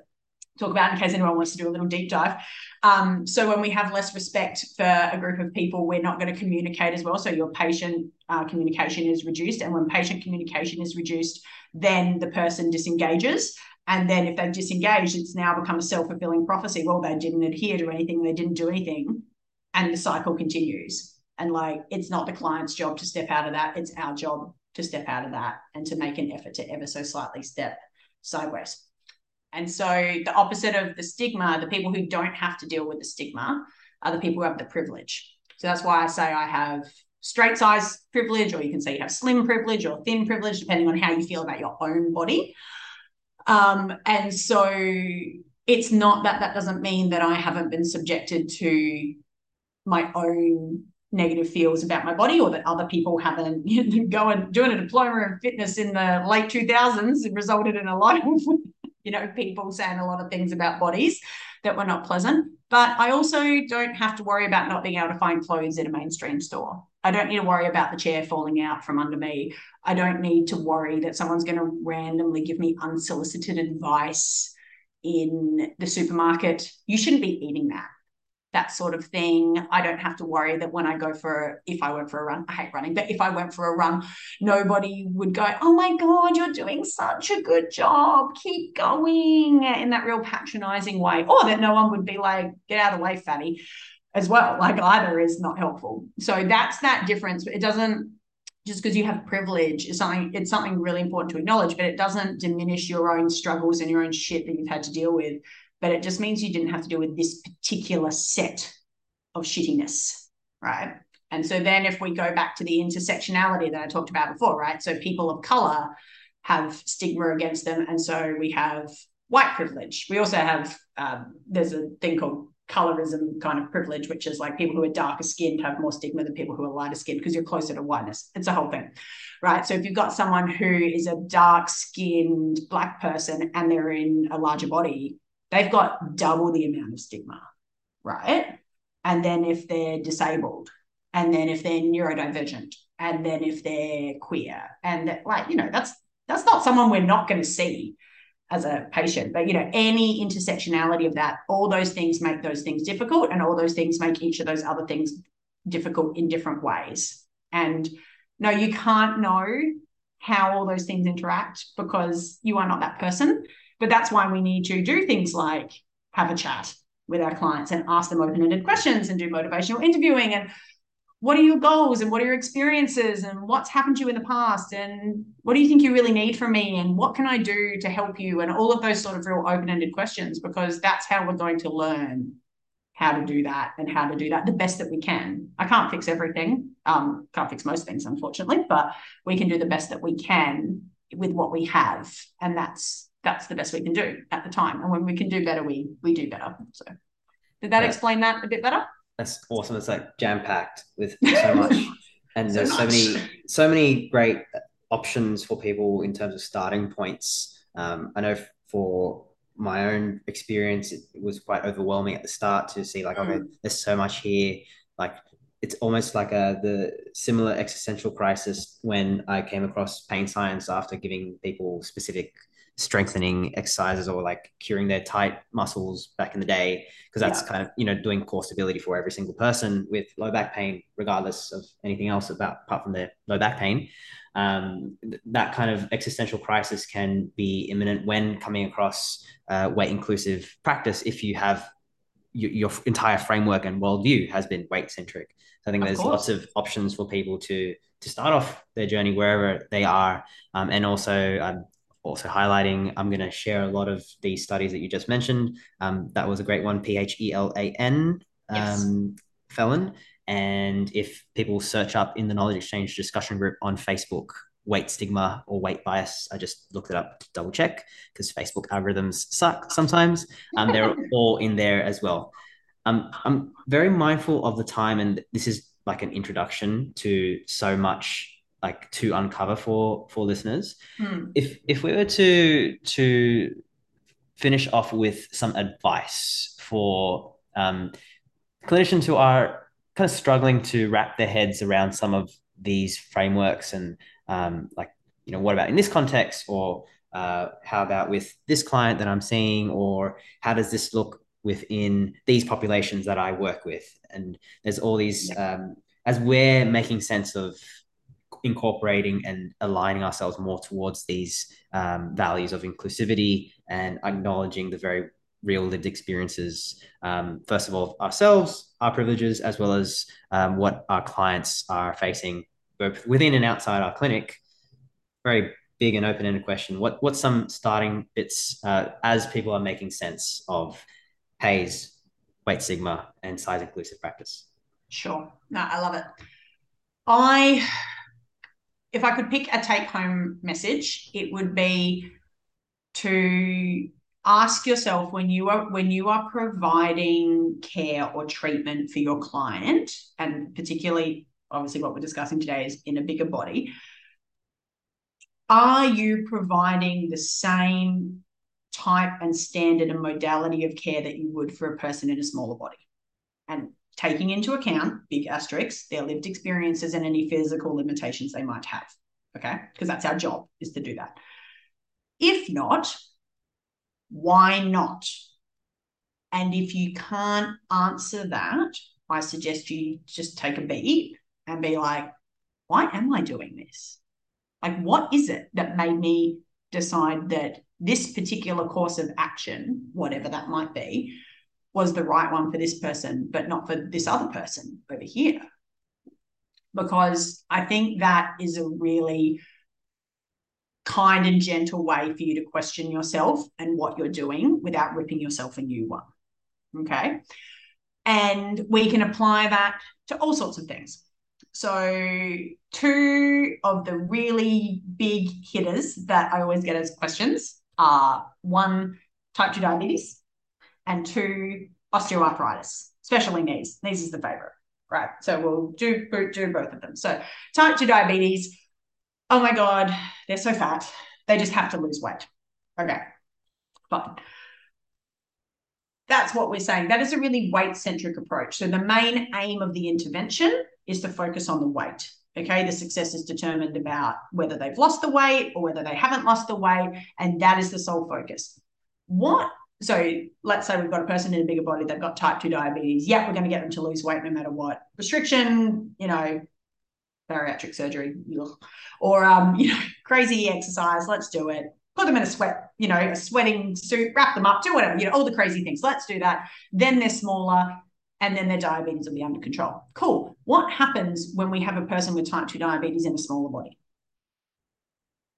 talk about in case anyone wants to do a little deep dive. Um, so when we have less respect for a group of people, we're not going to communicate as well. So your patient uh, communication is reduced. And when patient communication is reduced, then the person disengages. And then if they've disengaged, it's now become a self-fulfilling prophecy. Well, they didn't adhere to anything, they didn't do anything. And the cycle continues. And like it's not the client's job to step out of that. It's our job to step out of that and to make an effort to ever so slightly step sideways. And so the opposite of the stigma, the people who don't have to deal with the stigma are the people who have the privilege. So that's why I say I have straight size privilege, or you can say you have slim privilege or thin privilege, depending on how you feel about your own body. Um, and so it's not that that doesn't mean that I haven't been subjected to my own negative feels about my body or that other people haven't you know, going doing a diploma in fitness in the late 2000s it resulted in a lot of you know people saying a lot of things about bodies that were not pleasant. But i also don't have to worry about not being able to find clothes in a mainstream store. I don't need to worry about the chair falling out from under me. I don't need to worry that someone's going to randomly give me unsolicited advice in the supermarket. You shouldn't be eating that that sort of thing. I don't have to worry that when I go for, if I went for a run, I hate running, but if I went for a run, nobody would go, oh my God, you're doing such a good job. Keep going in that real patronizing way. Or that no one would be like, get out of the way, fatty, as well. Like either is not helpful. So that's that difference. It doesn't, just because you have privilege is something it's something really important to acknowledge but it doesn't diminish your own struggles and your own shit that you've had to deal with but it just means you didn't have to deal with this particular set of shittiness, right? And so then if we go back to the intersectionality that I talked about before, right? So people of color have stigma against them. And so we have white privilege. We also have um, there's a thing called colorism kind of privilege, which is like people who are darker skinned have more stigma than people who are lighter skinned because you're closer to whiteness. It's a whole thing, right? So if you've got someone who is a dark skinned black person and they're in a larger body, they've got double the amount of stigma, right? And then if they're disabled, and then if they're neurodivergent, and then if they're queer, and that, like you know, that's that's not someone we're not going to see as a patient. But you know, any intersectionality of that, all those things make those things difficult, and all those things make each of those other things difficult in different ways. And no, you can't know how all those things interact because you are not that person. But that's why we need to do things like have a chat with our clients and ask them open-ended questions and do motivational interviewing and what are your goals and what are your experiences and what's happened to you in the past and what do you think you really need from me and what can I do to help you and all of those sort of real open-ended questions because that's how we're going to learn how to do that and how to do that the best that we can. I can't fix everything. Um, can't fix most things, unfortunately, but we can do the best that we can with what we have. And that's that's the best we can do at the time. And when we can do better, we we do better. So did that yeah. explain that a bit better? that's awesome. It's like jam packed with so much, and so there's much. so many so many great options for people in terms of starting points. Um, I know for my own experience, it, was quite overwhelming at the start to see like, mm. okay, there's so much here. Like it's almost like a the similar existential crisis when I came across pain science after giving people specific strengthening exercises or like curing their tight muscles back in the day because that's yeah. kind of you know doing core stability for every single person with low back pain regardless of anything else about apart from their low back pain um, that kind of existential crisis can be imminent when coming across uh, weight inclusive practice if you have your, your entire framework and worldview has been weight centric so i think of there's course. lots of options for people to to start off their journey wherever they are um, and also um, also highlighting. I'm going to share a lot of these studies that you just mentioned. Um, that was a great one, P H E L A N, yes. Um, Phelan. And if people search up in the Knowledge Exchange discussion group on Facebook, weight stigma or weight bias, I just looked it up to double check because Facebook algorithms suck sometimes. Um, they're all in there as well. Um, I'm very mindful of the time, and this is like an introduction to so much like to uncover for for listeners. Mm. If if we were to to finish off with some advice for um, clinicians who are kind of struggling to wrap their heads around some of these frameworks and um, like you know what about in this context or uh, how about with this client that I'm seeing or how does this look within these populations that I work with and there's all these um, as we're making sense of incorporating and aligning ourselves more towards these um, values of inclusivity and acknowledging the very real lived experiences, um, first of all, ourselves, our privileges, as well as um, what our clients are facing, both within and outside our clinic. Very big and open ended question. What what's some starting bits uh, as people are making sense of HAES, weight stigma, and size inclusive practice? Sure. No, I love it. I if I could pick a take home message, it would be to ask yourself when you are when you are providing care or treatment for your client and particularly obviously what we're discussing today is in a bigger body are you providing the same type and standard and modality of care that you would for a person in a smaller body? And taking into account big asterisks, their lived experiences and any physical limitations they might have. Okay. Because that's our job is to do that. If not, why not? And if you can't answer that, I suggest you just take a beat and be like, why am I doing this? Like, what is it that made me decide that this particular course of action, whatever that might be, was the right one for this person, but not for this other person over here. Because I think that is a really kind and gentle way for you to question yourself and what you're doing without ripping yourself a new one. Okay. And we can apply that to all sorts of things. So, two of the really big hitters that I always get as questions are one, type 2 diabetes, and two, osteoarthritis, especially knees. Knees is the favorite, right? So we'll do, do both of them. So type 2 diabetes, oh my God, they're so fat. They just have to lose weight. Okay, fine. That's what we're saying. That is a really weight centric approach. So the main aim of the intervention is to focus on the weight. Okay, the success is determined about whether they've lost the weight or whether they haven't lost the weight, and that is the sole focus. What so let's say we've got a person in a bigger body, they've got type 2 diabetes. Yeah, we're going to get them to lose weight no matter what. Restriction, you know, bariatric surgery, or um, you know, crazy exercise. Let's do it. Put them in a sweat, you know, a sweating suit, wrap them up, do whatever, you know, all the crazy things. Let's do that. Then they're smaller, and then their diabetes will be under control. Cool. What happens when we have a person with type 2 diabetes in a smaller body?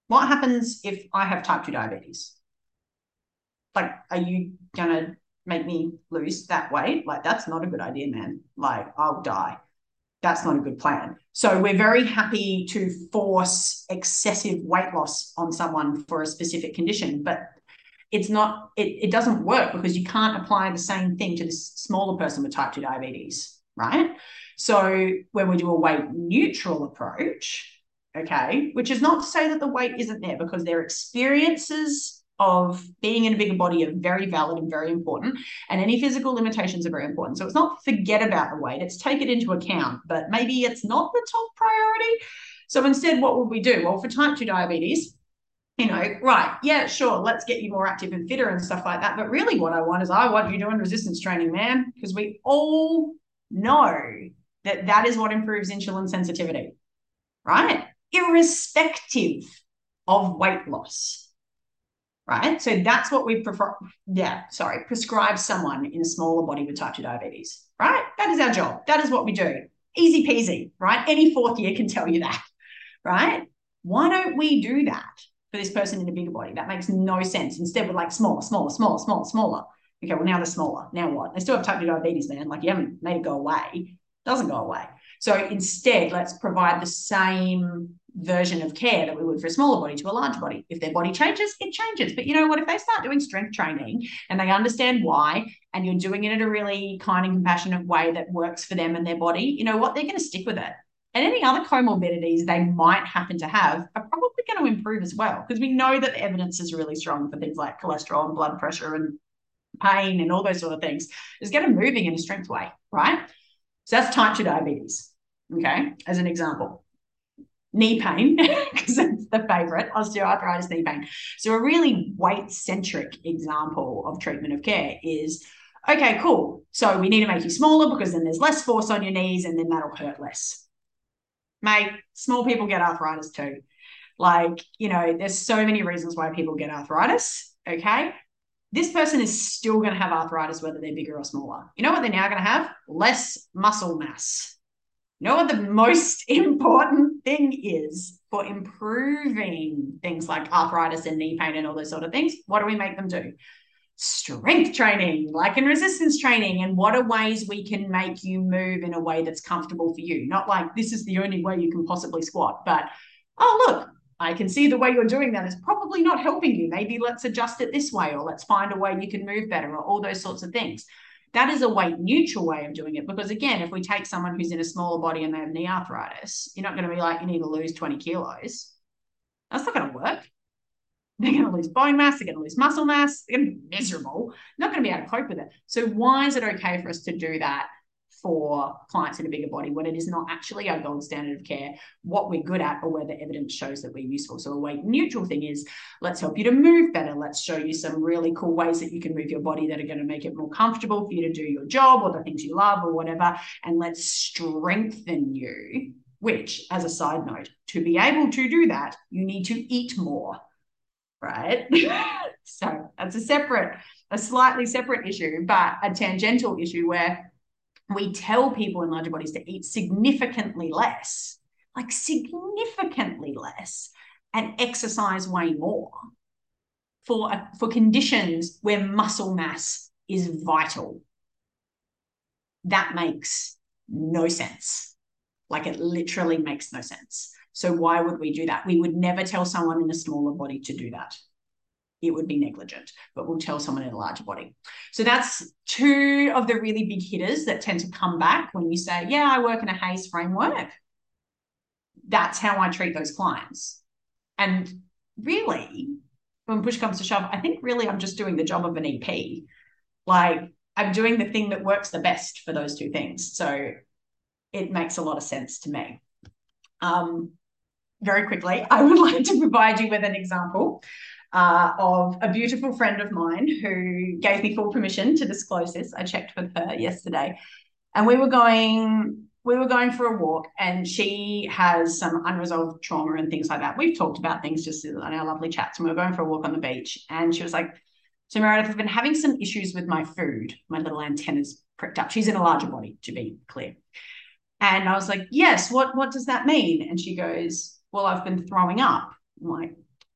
What happens if I have type 2 diabetes? Like, are you gonna make me lose that weight? Like, that's not a good idea, man. Like, I'll die. That's not a good plan. So we're very happy to force excessive weight loss on someone for a specific condition, but it's not it, it doesn't work because you can't apply the same thing to this smaller person with type 2 diabetes right so when we do a weight neutral approach okay which is not to say that the weight isn't there because their experiences of being in a bigger body are very valid and very important and any physical limitations are very important so it's not forget about the weight it's take it into account but maybe it's not the top priority so instead what would we do well for type 2 diabetes you know, right, yeah, sure, let's get you more active and fitter and stuff like that. But really, what I want is I want you doing resistance training, man, because we all know that that is what improves insulin sensitivity, right? Irrespective of weight loss, right? So that's what we prefer. Yeah, sorry, prescribe someone in a smaller body with type 2 diabetes, right? That is our job. That is what we do. Easy peasy, right? Any fourth year can tell you that, right? Why don't we do that? for this person in a bigger body. That makes no sense. Instead, we're like smaller, smaller, smaller, smaller, smaller. Okay, well, now they're smaller. Now what? They still have type 2 diabetes, man. Like you haven't made it go away. It doesn't go away. So instead, let's provide the same version of care that we would for a smaller body to a large body. If their body changes, it changes. But you know what? If they start doing strength training and they understand why, and you're doing it in a really kind and compassionate way that works for them and their body, you know what? They're going to stick with it. And any other comorbidities they might happen to have are probably going to improve as well, because we know that the evidence is really strong for things like cholesterol and blood pressure and pain and all those sort of things. Is get them moving in a strength way, right? So that's type 2 diabetes, okay, as an example. Knee pain, because it's the favorite, osteoarthritis, knee pain. So a really weight centric example of treatment of care is okay, cool. So we need to make you smaller because then there's less force on your knees and then that'll hurt less mate, small people get arthritis too. Like, you know, there's so many reasons why people get arthritis. Okay. This person is still going to have arthritis, whether they're bigger or smaller. You know what they're now going to have? Less muscle mass. You know what the most important thing is for improving things like arthritis and knee pain and all those sort of things? What do we make them do? strength training, like in resistance training, and what are ways we can make you move in a way that's comfortable for you. Not like this is the only way you can possibly squat, but oh, look, I can see the way you're doing that is probably not helping you. Maybe let's adjust it this way, or let's find a way you can move better, or all those sorts of things. That is a weight neutral way of doing it. Because again, if we take someone who's in a smaller body and they have knee arthritis, you're not going to be like, you need to lose 20 kilos. That's not going to work. They're going to lose bone mass. They're going to lose muscle mass. They're going to be miserable. Not going to be able to cope with it. So why is it okay for us to do that for clients in a bigger body when it is not actually our gold standard of care, what we're good at, or where the evidence shows that we're useful. So a weight neutral thing is let's help you to move better. Let's show you some really cool ways that you can move your body that are going to make it more comfortable for you to do your job or the things you love or whatever. And let's strengthen you. Which, as a side note, to be able to do that, you need to eat more right? so that's a separate, a slightly separate issue, but a tangential issue where we tell people in larger bodies to eat significantly less, like significantly less, and exercise way more for, for conditions where muscle mass is vital. That makes no sense. Like it literally makes no sense. So why would we do that? We would never tell someone in a smaller body to do that. It would be negligent, but we'll tell someone in a larger body. So that's two of the really big hitters that tend to come back when you say, Yeah, I work in a HAES framework. That's how I treat those clients. And really, when push comes to shove, I think really I'm just doing the job of an EP. Like I'm doing the thing that works the best for those two things. So it makes a lot of sense to me. Um, very quickly, I would like to provide you with an example uh, of a beautiful friend of mine who gave me full permission to disclose this. I checked with her yesterday, and we were going we were going for a walk, and she has some unresolved trauma and things like that. We've talked about things just in our lovely chats, and we were going for a walk on the beach, and she was like, "So Meredith, I've been having some issues with my food. My little antennas pricked up. She's in a larger body, to be clear." And I was like, "Yes. What what does that mean?" And she goes, "Well, I've been throwing up." I'm like,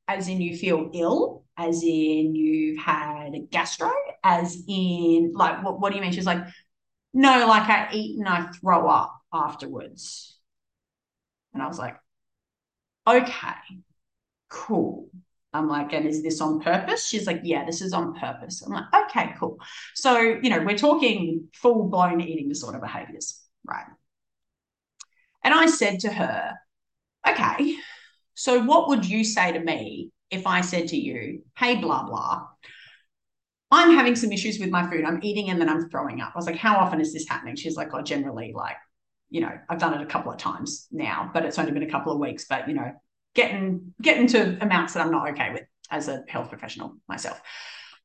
as in you feel ill, as in you've had a gastro, as in like what, what do you mean? She's like, no, like I eat and I throw up afterwards. And I was like, okay, cool. I'm like, and is this on purpose? She's like, yeah, this is on purpose. I'm like, okay, cool. So, you know, we're talking full blown eating disorder behaviors, right? And I said to her, okay, so, what would you say to me if I said to you, hey, blah, blah, I'm having some issues with my food. I'm eating and then I'm throwing up. I was like, how often is this happening? She's like, oh, generally, like, you know, I've done it a couple of times now, but it's only been a couple of weeks. But, you know, getting getting to amounts that I'm not okay with as a health professional myself.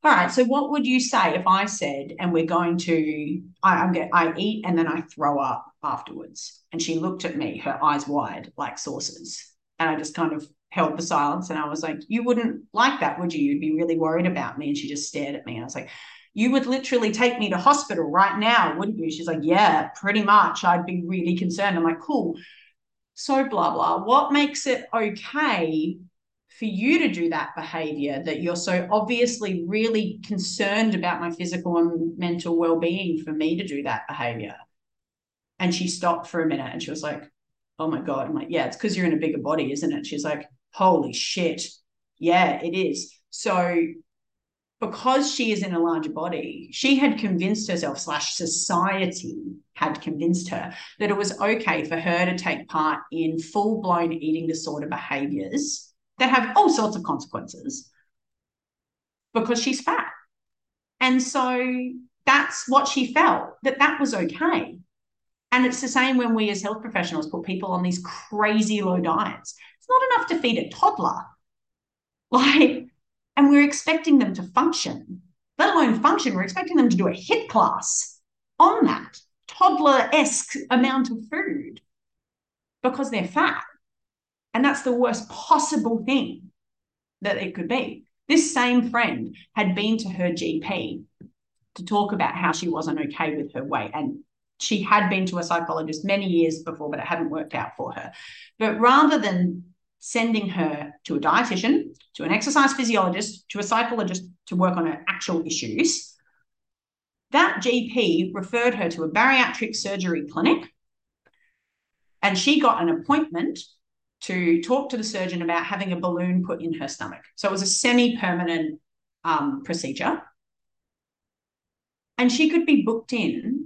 All right. So what would you say if I said, and we're going to, I, I'm get, I eat and then I throw up afterwards? And she looked at me, her eyes wide like saucers. And I just kind of held the silence and I was like, You wouldn't like that, would you? You'd be really worried about me. And she just stared at me. And I was like, You would literally take me to hospital right now, wouldn't you? She's like, Yeah, pretty much. I'd be really concerned. I'm like, Cool. So, blah, blah. What makes it okay for you to do that behavior that you're so obviously really concerned about my physical and mental well-being for me to do that behavior and she stopped for a minute and she was like oh my God. I'm like, yeah, it's because you're in a bigger body, isn't it? She's like, holy shit. Yeah, it is. So because she is in a larger body, she had convinced herself, slash society had convinced her that it was okay for her to take part in full blown eating disorder behaviors that have all sorts of consequences because she's fat. And so that's what she felt that that was okay. And it's the same when we as health professionals put people on these crazy low diets. It's not enough to feed a toddler. Like, and we're expecting them to function, let alone function. We're expecting them to do a HIIT class on that toddler esque amount of food because they're fat. And that's the worst possible thing that it could be. This same friend had been to her GP to talk about how she wasn't okay with her weight and she had been to a psychologist many years before, but it hadn't worked out for her. But rather than sending her to a dietitian, to an exercise physiologist, to a psychologist to work on her actual issues, that GP referred her to a bariatric surgery clinic. And she got an appointment to talk to the surgeon about having a balloon put in her stomach. So it was a semi permanent um, procedure. And she could be booked in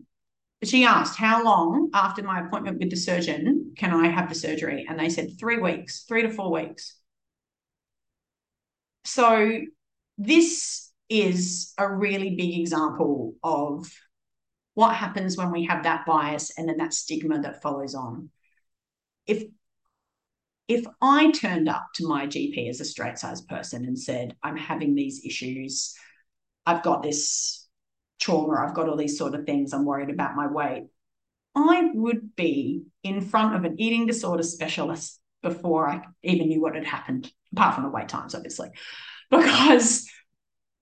she asked, How long after my appointment with the surgeon can I have the surgery? And they said, Three weeks, three to four weeks. So, this is a really big example of what happens when we have that bias and then that stigma that follows on. If if I turned up to my GP as a straight sized person and said, I'm having these issues, I've got this trauma, I've got all these sort of things, I'm worried about my weight, I would be in front of an eating disorder specialist before I even knew what had happened, apart from the wait times, obviously, because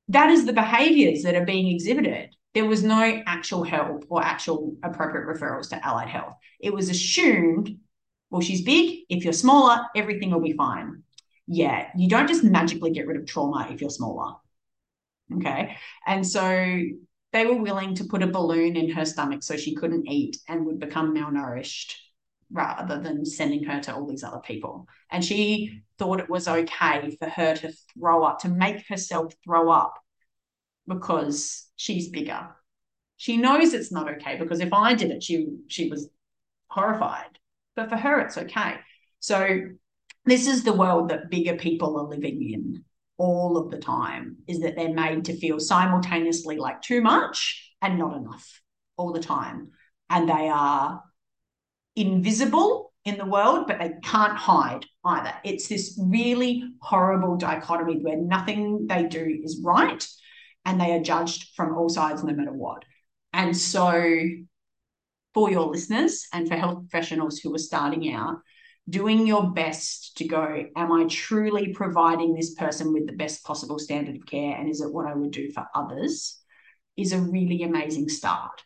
that is the behaviors that are being exhibited. There was no actual help or actual appropriate referrals to allied health. It was assumed, well, she's big. If you're smaller, everything will be fine. Yeah, you don't just magically get rid of trauma if you're smaller. Okay. And so they were willing to put a balloon in her stomach so she couldn't eat and would become malnourished rather than sending her to all these other people. And she thought it was okay for her to throw up, to make herself throw up because she's bigger. She knows it's not okay because if I did it, she she was horrified. But for her, it's okay. So this is the world that bigger people are living in all of the time is that they're made to feel simultaneously like too much and not enough all the time. And they are invisible in the world but they can't hide either. It's this really horrible dichotomy where nothing they do is right and they are judged from all sides no matter what. And so for your listeners and for health professionals who are starting out doing your best to go, am I truly providing this person with the best possible standard of care? And is it what I would do for others? Is a really amazing start.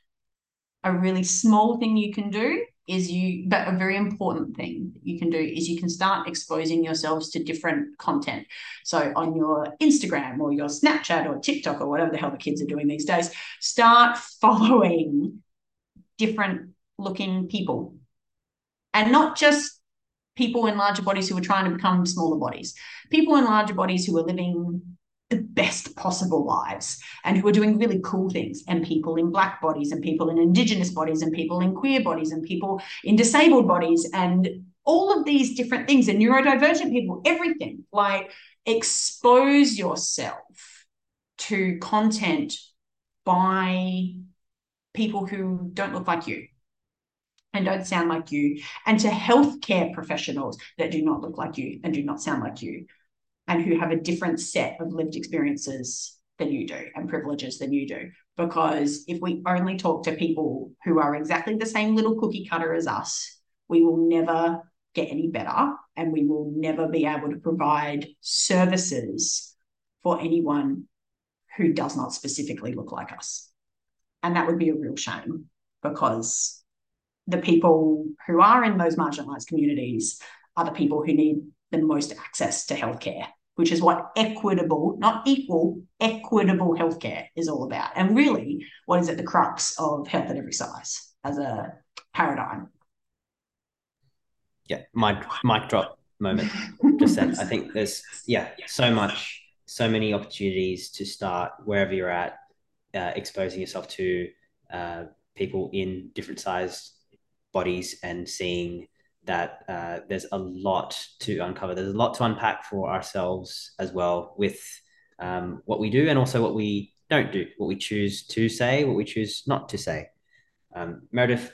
A really small thing you can do is you, but a very important thing you can do is you can start exposing yourselves to different content. So on your Instagram or your Snapchat or TikTok or whatever the hell the kids are doing these days, start following different looking people and not just people in larger bodies who are trying to become smaller bodies, people in larger bodies who are living the best possible lives and who are doing really cool things, and people in black bodies, and people in indigenous bodies, and people in queer bodies, and people in disabled bodies, and all of these different things, and neurodivergent people, everything. Like, expose yourself to content by people who don't look like you and don't sound like you, and to healthcare professionals that do not look like you and do not sound like you, and who have a different set of lived experiences than you do and privileges than you do. Because if we only talk to people who are exactly the same little cookie cutter as us, we will never get any better and we will never be able to provide services for anyone who does not specifically look like us. And that would be a real shame because the people who are in those marginalized communities are the people who need the most access to healthcare, which is what equitable, not equal, equitable healthcare is all about. And really, what is at the crux of health at every size as a paradigm? Yeah, mic mic drop moment. Just said. I think there's yeah so much, so many opportunities to start wherever you're at, uh, exposing yourself to uh, people in different sized bodies and seeing that uh, there's a lot to uncover. There's a lot to unpack for ourselves as well with um, what we do and also what we don't do, what we choose to say, what we choose not to say. Um, Meredith,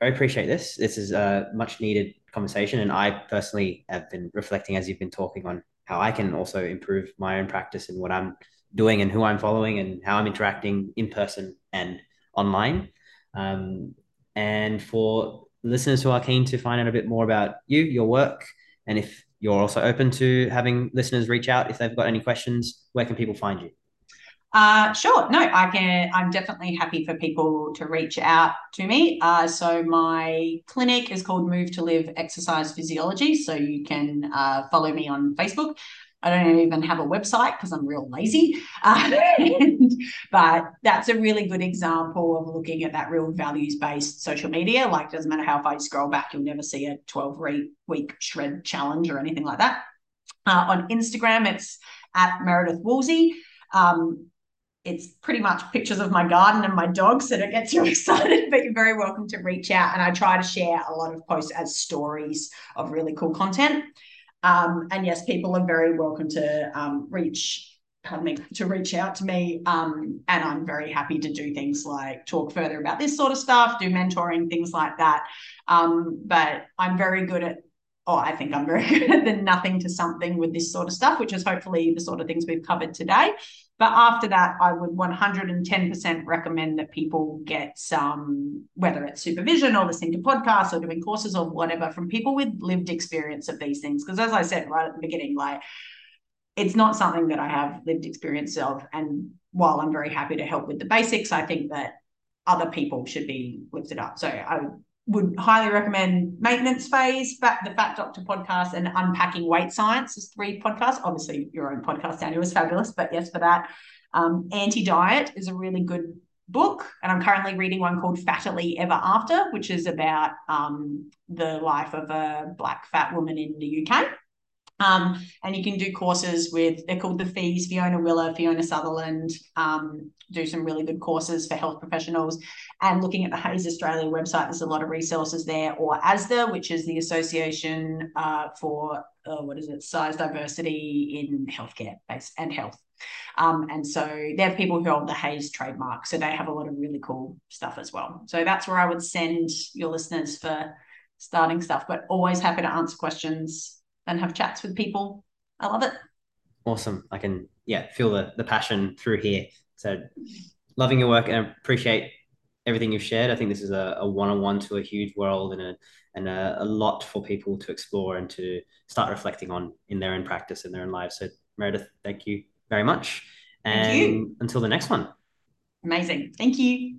I appreciate this. This is a much needed conversation. And I personally have been reflecting as you've been talking on how I can also improve my own practice and what I'm doing and who I'm following and how I'm interacting in person and online. Um, and for listeners who are keen to find out a bit more about you, your work, and if you're also open to having listeners reach out if they've got any questions, where can people find you? Uh, sure. No, I can. I'm definitely happy for people to reach out to me. Uh, so my clinic is called Move to Live Exercise Physiology. So you can uh, follow me on Facebook. I don't even have a website because I'm real lazy. Uh, and, but that's a really good example of looking at that real values based social media. Like, doesn't matter how far you scroll back, you'll never see a 12 week shred challenge or anything like that. Uh, on Instagram, it's at Meredith Woolsey. Um, it's pretty much pictures of my garden and my dogs, so don't get too excited, but you're very welcome to reach out. And I try to share a lot of posts as stories of really cool content. Um, and yes, people are very welcome to um, reach me, to reach out to me. Um, and I'm very happy to do things like talk further about this sort of stuff, do mentoring, things like that. Um, but I'm very good at, oh, I think I'm very good at the nothing to something with this sort of stuff, which is hopefully the sort of things we've covered today. But after that, I would 110% recommend that people get some, whether it's supervision or listening to podcasts or doing courses or whatever, from people with lived experience of these things. Because as I said right at the beginning, like it's not something that I have lived experience of. And while I'm very happy to help with the basics, I think that other people should be lifted up. So I would highly recommend Maintenance Phase, Fat, the Fat Doctor podcast, and Unpacking Weight Science as three podcasts. Obviously, your own podcast, Daniel, is fabulous, but yes, for that. Um, Anti Diet is a really good book, and I'm currently reading one called Fattily Ever After, which is about um, the life of a black fat woman in the UK. Um, and you can do courses with, they're called the Fees, Fiona Willer, Fiona Sutherland, um, do some really good courses for health professionals. And looking at the HAES Australia website, there's a lot of resources there, or ASDAH, which is the Association uh, for, uh, what is it, size diversity in healthcare and health. Um, and so they have people who hold the HAES trademark. So they have a lot of really cool stuff as well. So that's where I would send your listeners for starting stuff, but always happy to answer questions and have chats with people. I love it. Awesome. I can yeah feel the the passion through here. So loving your work and appreciate everything you've shared. I think this is a, a one-on-one to a huge world and a and a, a, lot for people to explore and to start reflecting on in their own practice in their own lives. So Meredith, thank you very much. And until the next one. Amazing. Thank you.